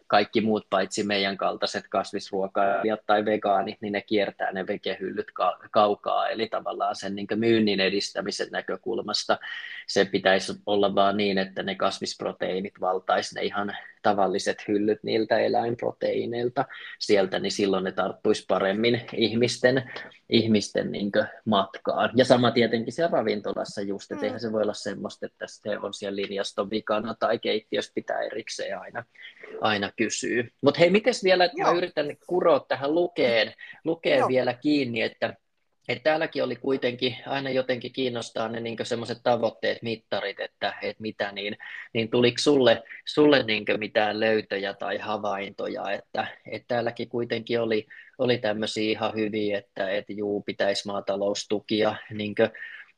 kaikki muut paitsi meidän kaltaiset kasvisruokailijat tai vegaanit, niin ne kiertää ne vekehyllyt ka- kaukaa, eli tavallaan sen niin myynnin edistämisen näkökulmasta se pitäisi olla vaan niin, että ne kasvisproteiinit valtaisi ne ihan tavalliset hyllyt niiltä eläinproteiineilta sieltä, niin silloin ne tarttuisi paremmin ihmisten, ihmisten niin matkaan. Ja sama tietenkin siellä ravintolassa just, että mm. eihän se voi olla semmoista, että se on siellä linjaston vikana tai keittiössä pitää erikseen aina, aina kysyä. Mutta hei, miten vielä, että mä yritän kuroa tähän lukeen, lukeen vielä kiinni, että et täälläkin oli kuitenkin aina jotenkin kiinnostaa ne niin semmoiset tavoitteet, mittarit, että, että mitä, niin, niin tuliko sulle, sulle niin mitään löytöjä tai havaintoja, että, että täälläkin kuitenkin oli, oli tämmöisiä ihan hyviä, että, että juu, pitäisi maataloustukia niin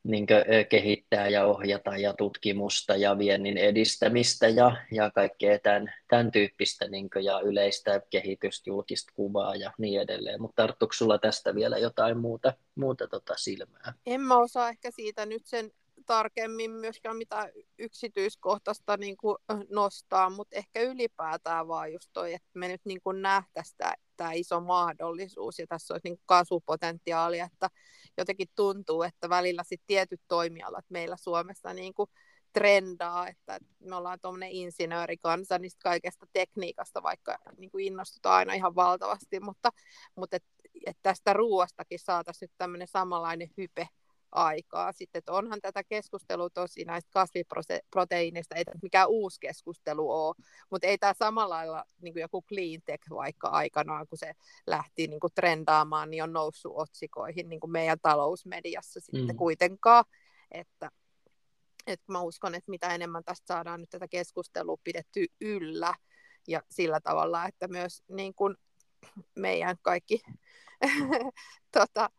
niin kehittää ja ohjata ja tutkimusta ja viennin edistämistä ja, ja kaikkea tämän, tämän tyyppistä niin ja yleistä kehitystä, julkista kuvaa ja niin edelleen. Mutta tarttuuko sulla tästä vielä jotain muuta, muuta tota silmää? En mä osaa ehkä siitä nyt sen tarkemmin myöskään mitään yksityiskohtaista niin kuin nostaa, mutta ehkä ylipäätään vaan just toi, että me nyt niin kuin nähtäisiin tämä iso mahdollisuus ja tässä olisi niin kasvupotentiaalia, että jotenkin tuntuu, että välillä sit tietyt toimialat meillä Suomessa niin kuin trendaa, että me ollaan tuommoinen insinöörikansa, niin kaikesta tekniikasta vaikka niin kuin innostutaan aina ihan valtavasti, mutta, mutta et, et tästä ruoastakin saataisiin nyt tämmöinen samanlainen hype aikaa. Sitten että onhan tätä keskustelua tosi näistä kasviproteiineista, ei mikään uusi keskustelu ole, mutta ei tämä samalla lailla niin kuin joku clean tech vaikka aikanaan, kun se lähti niin kuin trendaamaan, niin on noussut otsikoihin niin kuin meidän talousmediassa sitten mm. kuitenkaan, että et mä uskon, että mitä enemmän tästä saadaan nyt tätä keskustelua pidetty yllä ja sillä tavalla, että myös niin kuin meidän kaikki tota,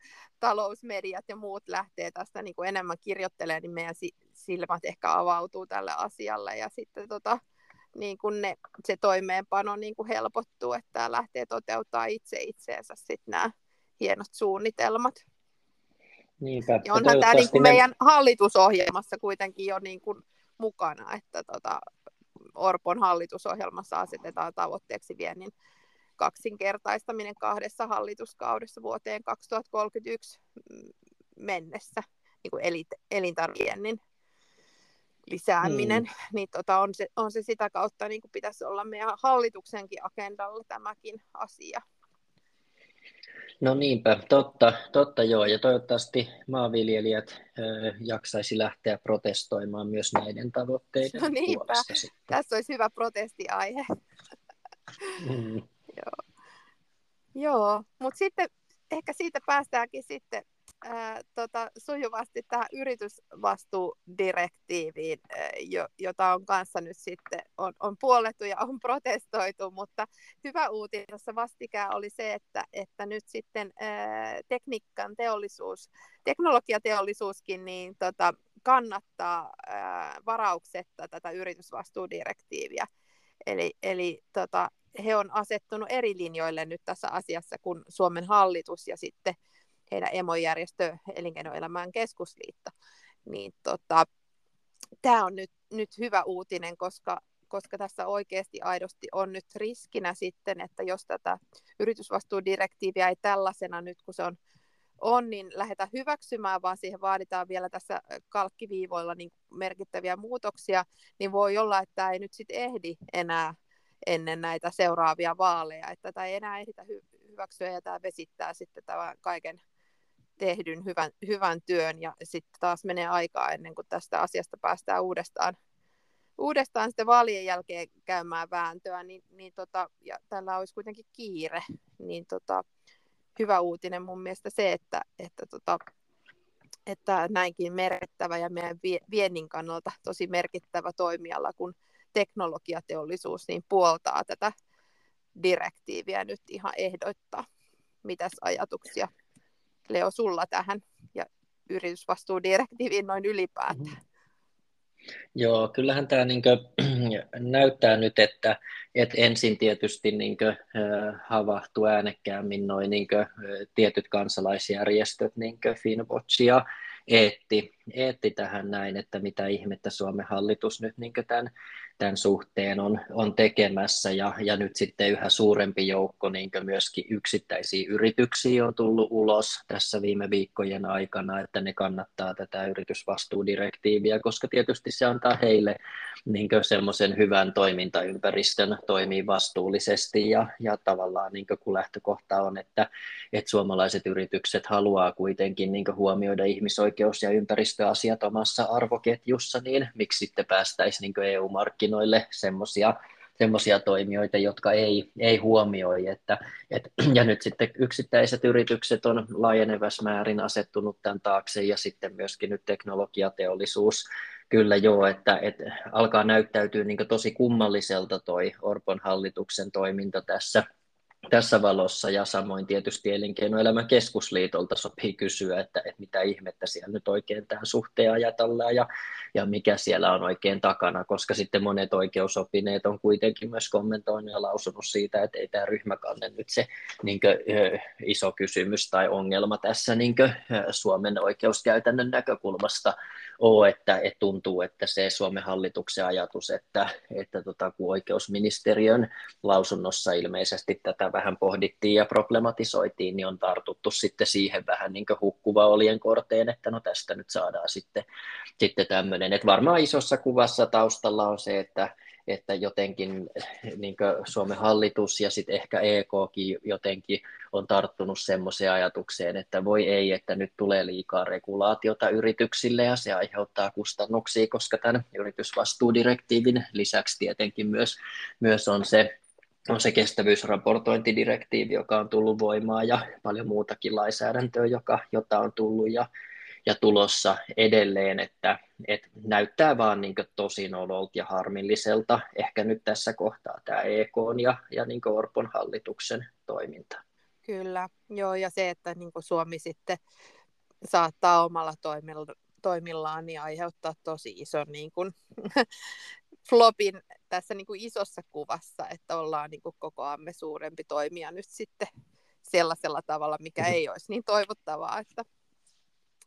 talousmediat ja muut lähtee tästä niin kuin enemmän kirjoittelemaan, niin meidän silmät ehkä avautuu tälle asialle ja sitten tota, niin kuin ne, se toimeenpano niin kuin helpottuu, että tämä lähtee toteuttaa itse itseensä sitten nämä hienot suunnitelmat. Niinpä. Ja onhan tämä niin kuin meidän hallitusohjelmassa kuitenkin jo niin kuin mukana, että tota, Orpon hallitusohjelmassa asetetaan tavoitteeksi viennin kaksinkertaistaminen kahdessa hallituskaudessa vuoteen 2031 mennessä, niin kuin elintarviennin lisääminen, hmm. niin tota, on, se, on se sitä kautta niin kuin pitäisi olla meidän hallituksenkin agendalla tämäkin asia. No niinpä, totta, totta joo, ja toivottavasti maanviljelijät ö, jaksaisi lähteä protestoimaan myös näiden tavoitteiden no niinpä. puolesta. Sitten. Tässä olisi hyvä protestiaihe. Mm. Joo, joo. mutta sitten ehkä siitä päästäänkin sitten ää, tota, sujuvasti tähän yritysvastuudirektiiviin, ää, jo, jota on kanssa nyt sitten on, on puolettu ja on protestoitu, mutta hyvä uutinen tässä vastikään oli se, että, että nyt sitten ää, tekniikan teollisuus, teknologiateollisuuskin niin tota, kannattaa ää, varauksetta tätä yritysvastuudirektiiviä. Eli, eli tota, he on asettunut eri linjoille nyt tässä asiassa kuin Suomen hallitus ja sitten heidän emojärjestö Elinkeinoelämän keskusliitto. Niin tota, tämä on nyt, nyt hyvä uutinen, koska, koska tässä oikeasti aidosti on nyt riskinä sitten, että jos tätä yritysvastuudirektiiviä ei tällaisena nyt, kun se on, on niin lähdetä hyväksymään, vaan siihen vaaditaan vielä tässä kalkkiviivoilla niin merkittäviä muutoksia, niin voi olla, että ei nyt sitten ehdi enää ennen näitä seuraavia vaaleja, että tätä ei enää ehditä hy- hyväksyä ja tämä vesittää sitten tämän kaiken tehdyn hyvän, hyvän työn. Ja sitten taas menee aikaa ennen kuin tästä asiasta päästään uudestaan, uudestaan sitten vaalien jälkeen käymään vääntöä, niin, niin tota, ja tällä olisi kuitenkin kiire, niin tota, hyvä uutinen mun mielestä se, että, että, tota, että näinkin merkittävä ja meidän viennin kannalta tosi merkittävä toimiala, kun teknologiateollisuus niin puoltaa tätä direktiiviä nyt ihan ehdoittaa. Mitäs ajatuksia Leo sulla tähän ja yritysvastuudirektiiviin noin ylipäätään? Mm-hmm. Joo, kyllähän tämä niin näyttää nyt, että, että ensin tietysti niin kuin, havahtuu äänekkäämmin noin niin kuin, tietyt kansalaisjärjestöt, niin kuin Finwatch ja eetti, eetti tähän näin, että mitä ihmettä Suomen hallitus nyt niin tämän tämän suhteen on, on tekemässä. Ja, ja nyt sitten yhä suurempi joukko niin myöskin yksittäisiä yrityksiä on tullut ulos tässä viime viikkojen aikana, että ne kannattaa tätä yritysvastuudirektiiviä, koska tietysti se antaa heille niin semmoisen hyvän toimintaympäristön toimii vastuullisesti. Ja, ja tavallaan niin kun lähtökohta on, että, että suomalaiset yritykset haluaa kuitenkin niin huomioida ihmisoikeus- ja ympäristöasiat omassa arvoketjussa, niin miksi sitten päästäisiin niin EU-markkinoille semmoisia semmoisia toimijoita, jotka ei, ei huomioi. Että, et, ja nyt sitten yksittäiset yritykset on laajenevässä määrin asettunut tämän taakse ja sitten myöskin nyt teknologiateollisuus Kyllä joo, että, että alkaa näyttäytyä niin tosi kummalliselta toi Orpon hallituksen toiminta tässä, tässä valossa ja samoin tietysti Elinkeinoelämän keskusliitolta sopii kysyä, että, että mitä ihmettä siellä nyt oikein tähän suhteen ajatellaan ja, ja mikä siellä on oikein takana, koska sitten monet oikeusopineet on kuitenkin myös kommentoinut ja lausunut siitä, että ei tämä ryhmäkanne nyt se niin kuin, iso kysymys tai ongelma tässä niin kuin, Suomen oikeuskäytännön näkökulmasta ole, että, että tuntuu, että se Suomen hallituksen ajatus, että, että tota, kun oikeusministeriön lausunnossa ilmeisesti tätä vähän pohdittiin ja problematisoitiin, niin on tartuttu sitten siihen vähän niin kuin hukkuva olien korteen, että no tästä nyt saadaan sitten, sitten tämmöinen, että varmaan isossa kuvassa taustalla on se, että että jotenkin niin Suomen hallitus ja sitten ehkä EKkin jotenkin on tarttunut semmoiseen ajatukseen, että voi ei, että nyt tulee liikaa regulaatiota yrityksille ja se aiheuttaa kustannuksia, koska tämän yritysvastuudirektiivin lisäksi tietenkin myös, myös on se on se kestävyysraportointidirektiivi, joka on tullut voimaan ja paljon muutakin lainsäädäntöä, joka, jota on tullut ja, ja tulossa edelleen, että, että näyttää vaan niin tosi nololta ja harmilliselta ehkä nyt tässä kohtaa tämä EK ja, ja niin Orpon hallituksen toiminta. Kyllä, joo, ja se, että niin Suomi sitten saattaa omalla toimillaan niin aiheuttaa tosi ison niin kuin, flopin tässä niin kuin isossa kuvassa, että ollaan niin kuin kokoamme suurempi toimija nyt sitten sellaisella tavalla, mikä mm-hmm. ei olisi niin toivottavaa, että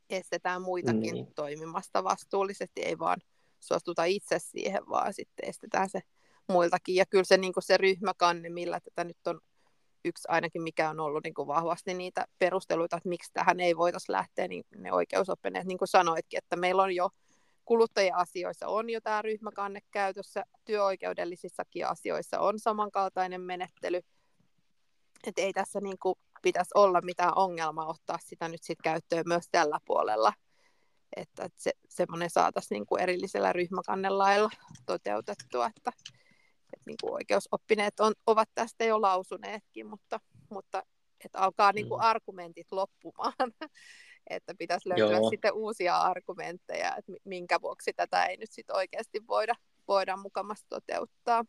estetään muitakin niin. toimimasta vastuullisesti, ei vaan suostuta itse siihen, vaan sitten estetään se muiltakin. Ja kyllä se, niin kuin se ryhmäkanne, millä tätä nyt on yksi ainakin, mikä on ollut niin kuin vahvasti niitä perusteluita, että miksi tähän ei voitaisiin lähteä, niin ne oikeusoppineet, niin kuin sanoitkin, että meillä on jo kuluttajia-asioissa on jo tämä ryhmäkanne käytössä, työoikeudellisissakin asioissa on samankaltainen menettely, että ei tässä niin kuin pitäisi olla mitään ongelmaa ottaa sitä nyt sit käyttöön myös tällä puolella, että se, semmoinen saataisiin niin kuin erillisellä ryhmäkannelailla toteutettua, että, että niin kuin oikeusoppineet on, ovat tästä jo lausuneetkin, mutta, mutta että alkaa niin kuin mm. argumentit loppumaan että pitäisi löytyä Joo. sitten uusia argumentteja, että minkä vuoksi tätä ei nyt sitten oikeasti voida, voida mukamassa toteuttaa.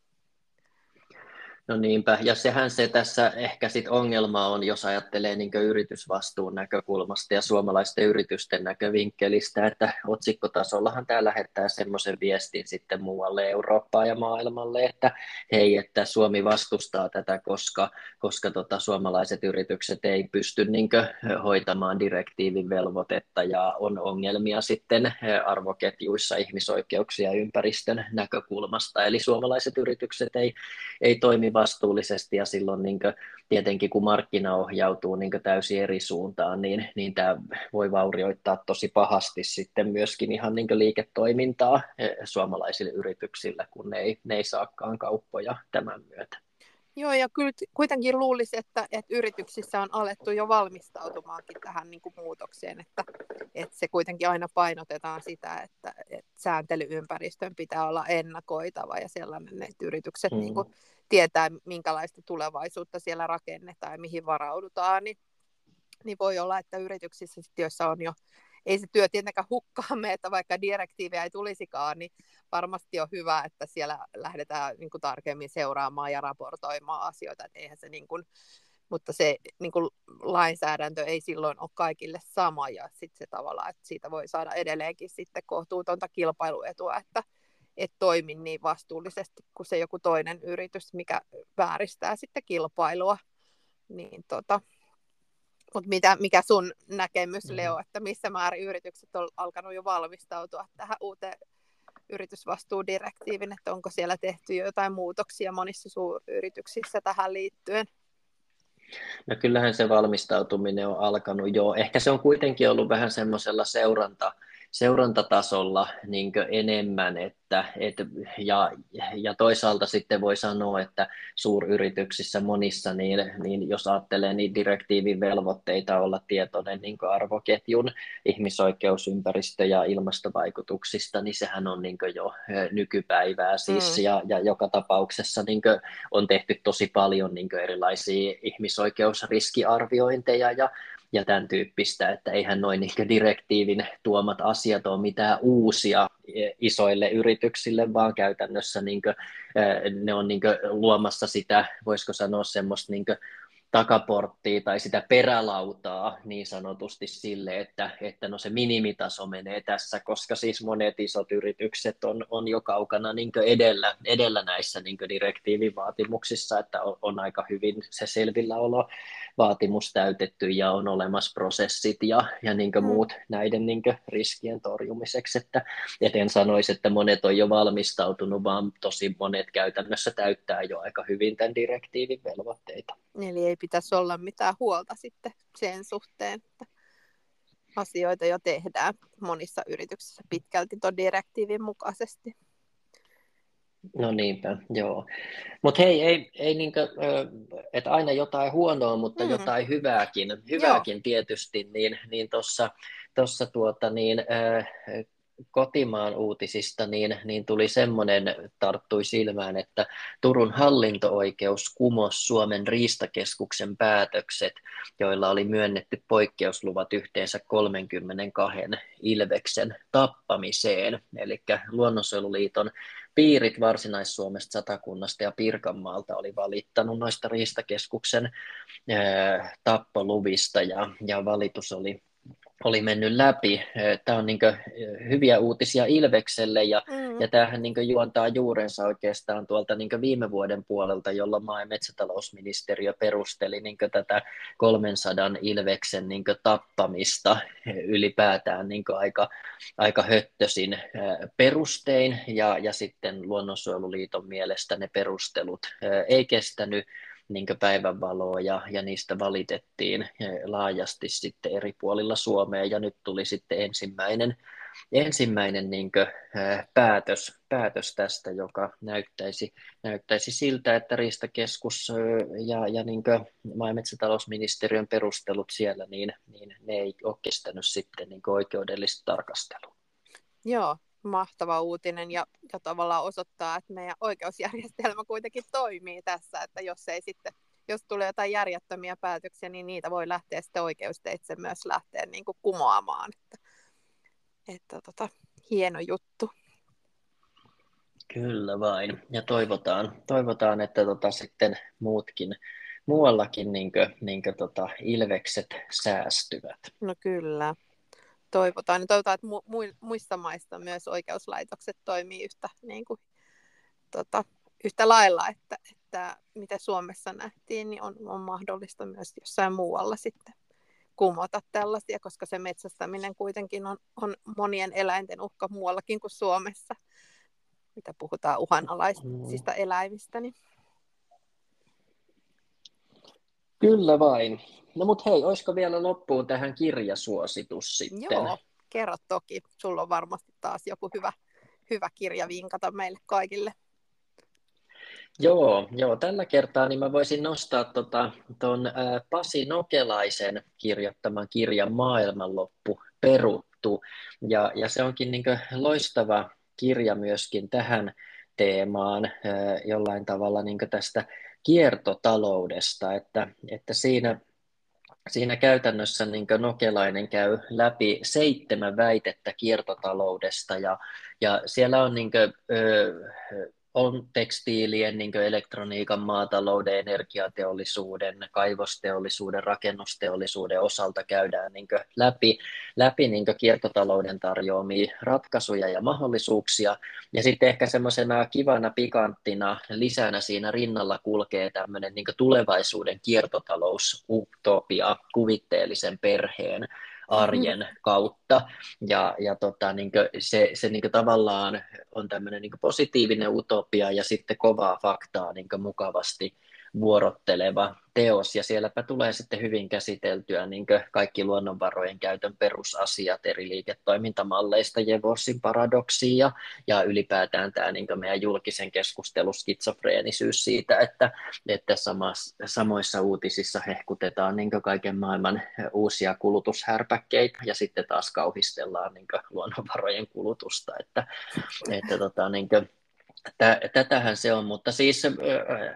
No niinpä, ja sehän se tässä ehkä sit ongelma on, jos ajattelee niin yritysvastuun näkökulmasta ja suomalaisten yritysten näkövinkkelistä, että otsikkotasollahan tämä lähettää semmoisen viestin sitten muualle Eurooppaan ja maailmalle, että hei, että Suomi vastustaa tätä, koska, koska tota, suomalaiset yritykset ei pysty niin hoitamaan direktiivin velvoitetta ja on ongelmia sitten arvoketjuissa ihmisoikeuksia ympäristön näkökulmasta, eli suomalaiset yritykset ei, ei toimi vastuullisesti ja silloin niin kuin, tietenkin kun markkina ohjautuu niin täysin eri suuntaan, niin, niin tämä voi vaurioittaa tosi pahasti sitten myöskin ihan niin liiketoimintaa eh, suomalaisille yrityksille, kun ne ei, ne ei saakaan kauppoja tämän myötä. Joo, ja kyllä kuitenkin luulisi, että, että yrityksissä on alettu jo valmistautumaankin tähän niin kuin muutokseen, että, että se kuitenkin aina painotetaan sitä, että, että sääntelyympäristön pitää olla ennakoitava ja sellainen, että yritykset mm. niin kuin tietää, minkälaista tulevaisuutta siellä rakennetaan ja mihin varaudutaan, niin, niin voi olla, että yrityksissä, joissa on jo ei se työ tietenkään hukkaa me, että vaikka direktiiviä ei tulisikaan, niin varmasti on hyvä, että siellä lähdetään niin kuin tarkemmin seuraamaan ja raportoimaan asioita, että eihän se niin kuin, mutta se niin kuin lainsäädäntö ei silloin ole kaikille sama ja sitten se tavallaan, että siitä voi saada edelleenkin sitten kohtuutonta kilpailuetua, että et toimi niin vastuullisesti kuin se joku toinen yritys, mikä vääristää sitten kilpailua. Niin tota, mutta mitä, mikä sun näkemys, mm. Leo, että missä määrin yritykset on alkanut jo valmistautua tähän uuteen yritysvastuudirektiivin, että onko siellä tehty jo jotain muutoksia monissa suuryrityksissä tähän liittyen? No kyllähän se valmistautuminen on alkanut jo. Ehkä se on kuitenkin ollut vähän semmoisella seuranta, seurantatasolla niin enemmän, että, et, ja, ja toisaalta sitten voi sanoa, että suuryrityksissä monissa, niin, niin jos ajattelee niin direktiivin velvoitteita olla tietoinen niin arvoketjun ihmisoikeus, ympäristö- ja ilmastovaikutuksista, niin sehän on niin jo nykypäivää siis, mm. ja, ja joka tapauksessa niin on tehty tosi paljon niin erilaisia ihmisoikeusriskiarviointeja, ja ja tämän tyyppistä, että eihän noin niin direktiivin tuomat asiat ole mitään uusia isoille yrityksille, vaan käytännössä niin kuin, ne on niin luomassa sitä, voisiko sanoa semmoista niin takaporttia tai sitä perälautaa niin sanotusti sille, että, että no se minimitaso menee tässä, koska siis monet isot yritykset on, on jo kaukana niin edellä, edellä näissä niin direktiivin vaatimuksissa, että on, on aika hyvin se selvilläolo vaatimus täytetty ja on olemassa prosessit ja, ja niin muut näiden niin riskien torjumiseksi, että et en sanoisi, että monet on jo valmistautunut, vaan tosi monet käytännössä täyttää jo aika hyvin tämän direktiivin velvoitteita. Eli ei pitäisi olla mitään huolta sitten sen suhteen, että asioita jo tehdään monissa yrityksissä pitkälti tuon direktiivin mukaisesti. No niinpä, joo. Mutta hei, ei, ei niinkö, että aina jotain huonoa, mutta mm. jotain hyvääkin, hyvääkin joo. tietysti, niin, niin tuossa tossa tuota, niin, kotimaan uutisista, niin, niin tuli semmoinen, tarttui silmään, että Turun hallinto-oikeus kumosi Suomen riistakeskuksen päätökset, joilla oli myönnetty poikkeusluvat yhteensä 32 ilveksen tappamiseen. Eli Luonnonsuojeluliiton piirit Varsinais-Suomesta, Satakunnasta ja Pirkanmaalta oli valittanut noista riistakeskuksen ää, tappoluvista ja, ja valitus oli oli mennyt läpi. Tämä on niin hyviä uutisia Ilvekselle ja, mm. ja tämähän niin juontaa juurensa oikeastaan tuolta niin viime vuoden puolelta, jolloin maa- ja metsätalousministeriö perusteli niin tätä 300 Ilveksen niin tappamista ylipäätään niin aika, aika höttösin perustein ja, ja sitten Luonnonsuojeluliiton mielestä ne perustelut ei kestänyt niin päivänvaloa ja, ja niistä valitettiin laajasti sitten eri puolilla Suomea ja nyt tuli sitten ensimmäinen, ensimmäinen niin päätös, päätös tästä, joka näyttäisi, näyttäisi siltä, että Riistakeskus ja, ja niin maa- ja metsätalousministeriön perustelut siellä, niin, niin ne ei ole kestänyt sitten niin oikeudellista tarkastelua. Joo, mahtava uutinen ja, ja tavallaan osoittaa, että meidän oikeusjärjestelmä kuitenkin toimii tässä, että jos ei sitten jos tulee jotain järjettömiä päätöksiä, niin niitä voi lähteä sitten oikeusteitse myös lähteä niin kuin kumoamaan. Että, että tota, hieno juttu. Kyllä vain. Ja toivotaan, toivotaan että tota sitten muutkin, muuallakin niin kuin, niin kuin tota, ilvekset säästyvät. No kyllä toivotaan. Niin toivotaan, että mu- muissa maissa myös oikeuslaitokset toimii yhtä, niin kuin, tota, yhtä lailla, että, että mitä Suomessa nähtiin, niin on, on mahdollista myös jossain muualla sitten kumota tällaisia, koska se metsästäminen kuitenkin on, on monien eläinten uhka muuallakin kuin Suomessa, mitä puhutaan uhanalaisista mm. eläimistä. Niin... Kyllä vain. No mut hei, olisiko vielä loppuun tähän kirjasuositus sitten? Joo, kerro toki. Sulla on varmasti taas joku hyvä, hyvä kirja vinkata meille kaikille. Joo, joo, tällä kertaa niin mä voisin nostaa tuon tota, Pasi Nokelaisen kirjoittaman kirjan Maailmanloppu peruttu. Ja, ja se onkin niin loistava kirja myöskin tähän teemaan jollain tavalla niin tästä kiertotaloudesta, että, että siinä Siinä käytännössä niin Nokelainen käy läpi seitsemän väitettä kiertotaloudesta ja, ja siellä on niin kuin, ö, on tekstiilien, niin elektroniikan, maatalouden, energiateollisuuden, kaivosteollisuuden, rakennusteollisuuden osalta käydään niin läpi, läpi niin kiertotalouden tarjoamia ratkaisuja ja mahdollisuuksia. Ja sitten ehkä semmoisena kivana pikanttina lisänä siinä rinnalla kulkee tämmöinen niin tulevaisuuden kiertotalousutopia kuvitteellisen perheen arjen mm-hmm. kautta. Ja, ja tota, niin se, se niin tavallaan on tämmöinen niin positiivinen utopia ja sitten kovaa faktaa niin mukavasti vuorotteleva teos, ja sielläpä tulee sitten hyvin käsiteltyä niin kaikki luonnonvarojen käytön perusasiat eri liiketoimintamalleista, Jevorsin paradoksiin ja, ja ylipäätään tämä niin meidän julkisen keskustelun skitsofreenisyys siitä, että, että samas, samoissa uutisissa hehkutetaan niin kaiken maailman uusia kulutushärpäkkeitä ja sitten taas kauhistellaan niin luonnonvarojen kulutusta, että, että tota, niin kuin, Tätähän se on, mutta siis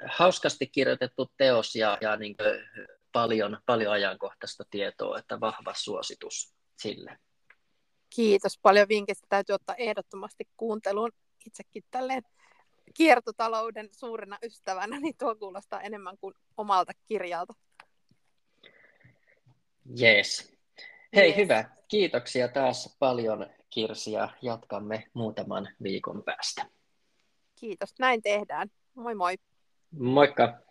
hauskasti kirjoitettu teos ja, ja niin paljon, paljon ajankohtaista tietoa, että vahva suositus sille. Kiitos paljon vinkistä. Täytyy ottaa ehdottomasti kuunteluun itsekin tälleen kiertotalouden suurena ystävänä, niin tuo kuulostaa enemmän kuin omalta kirjalta. Jees. Hei, yes. hyvä. Kiitoksia taas paljon Kirsi ja jatkamme muutaman viikon päästä. Kiitos, näin tehdään. Moi moi. Moikka.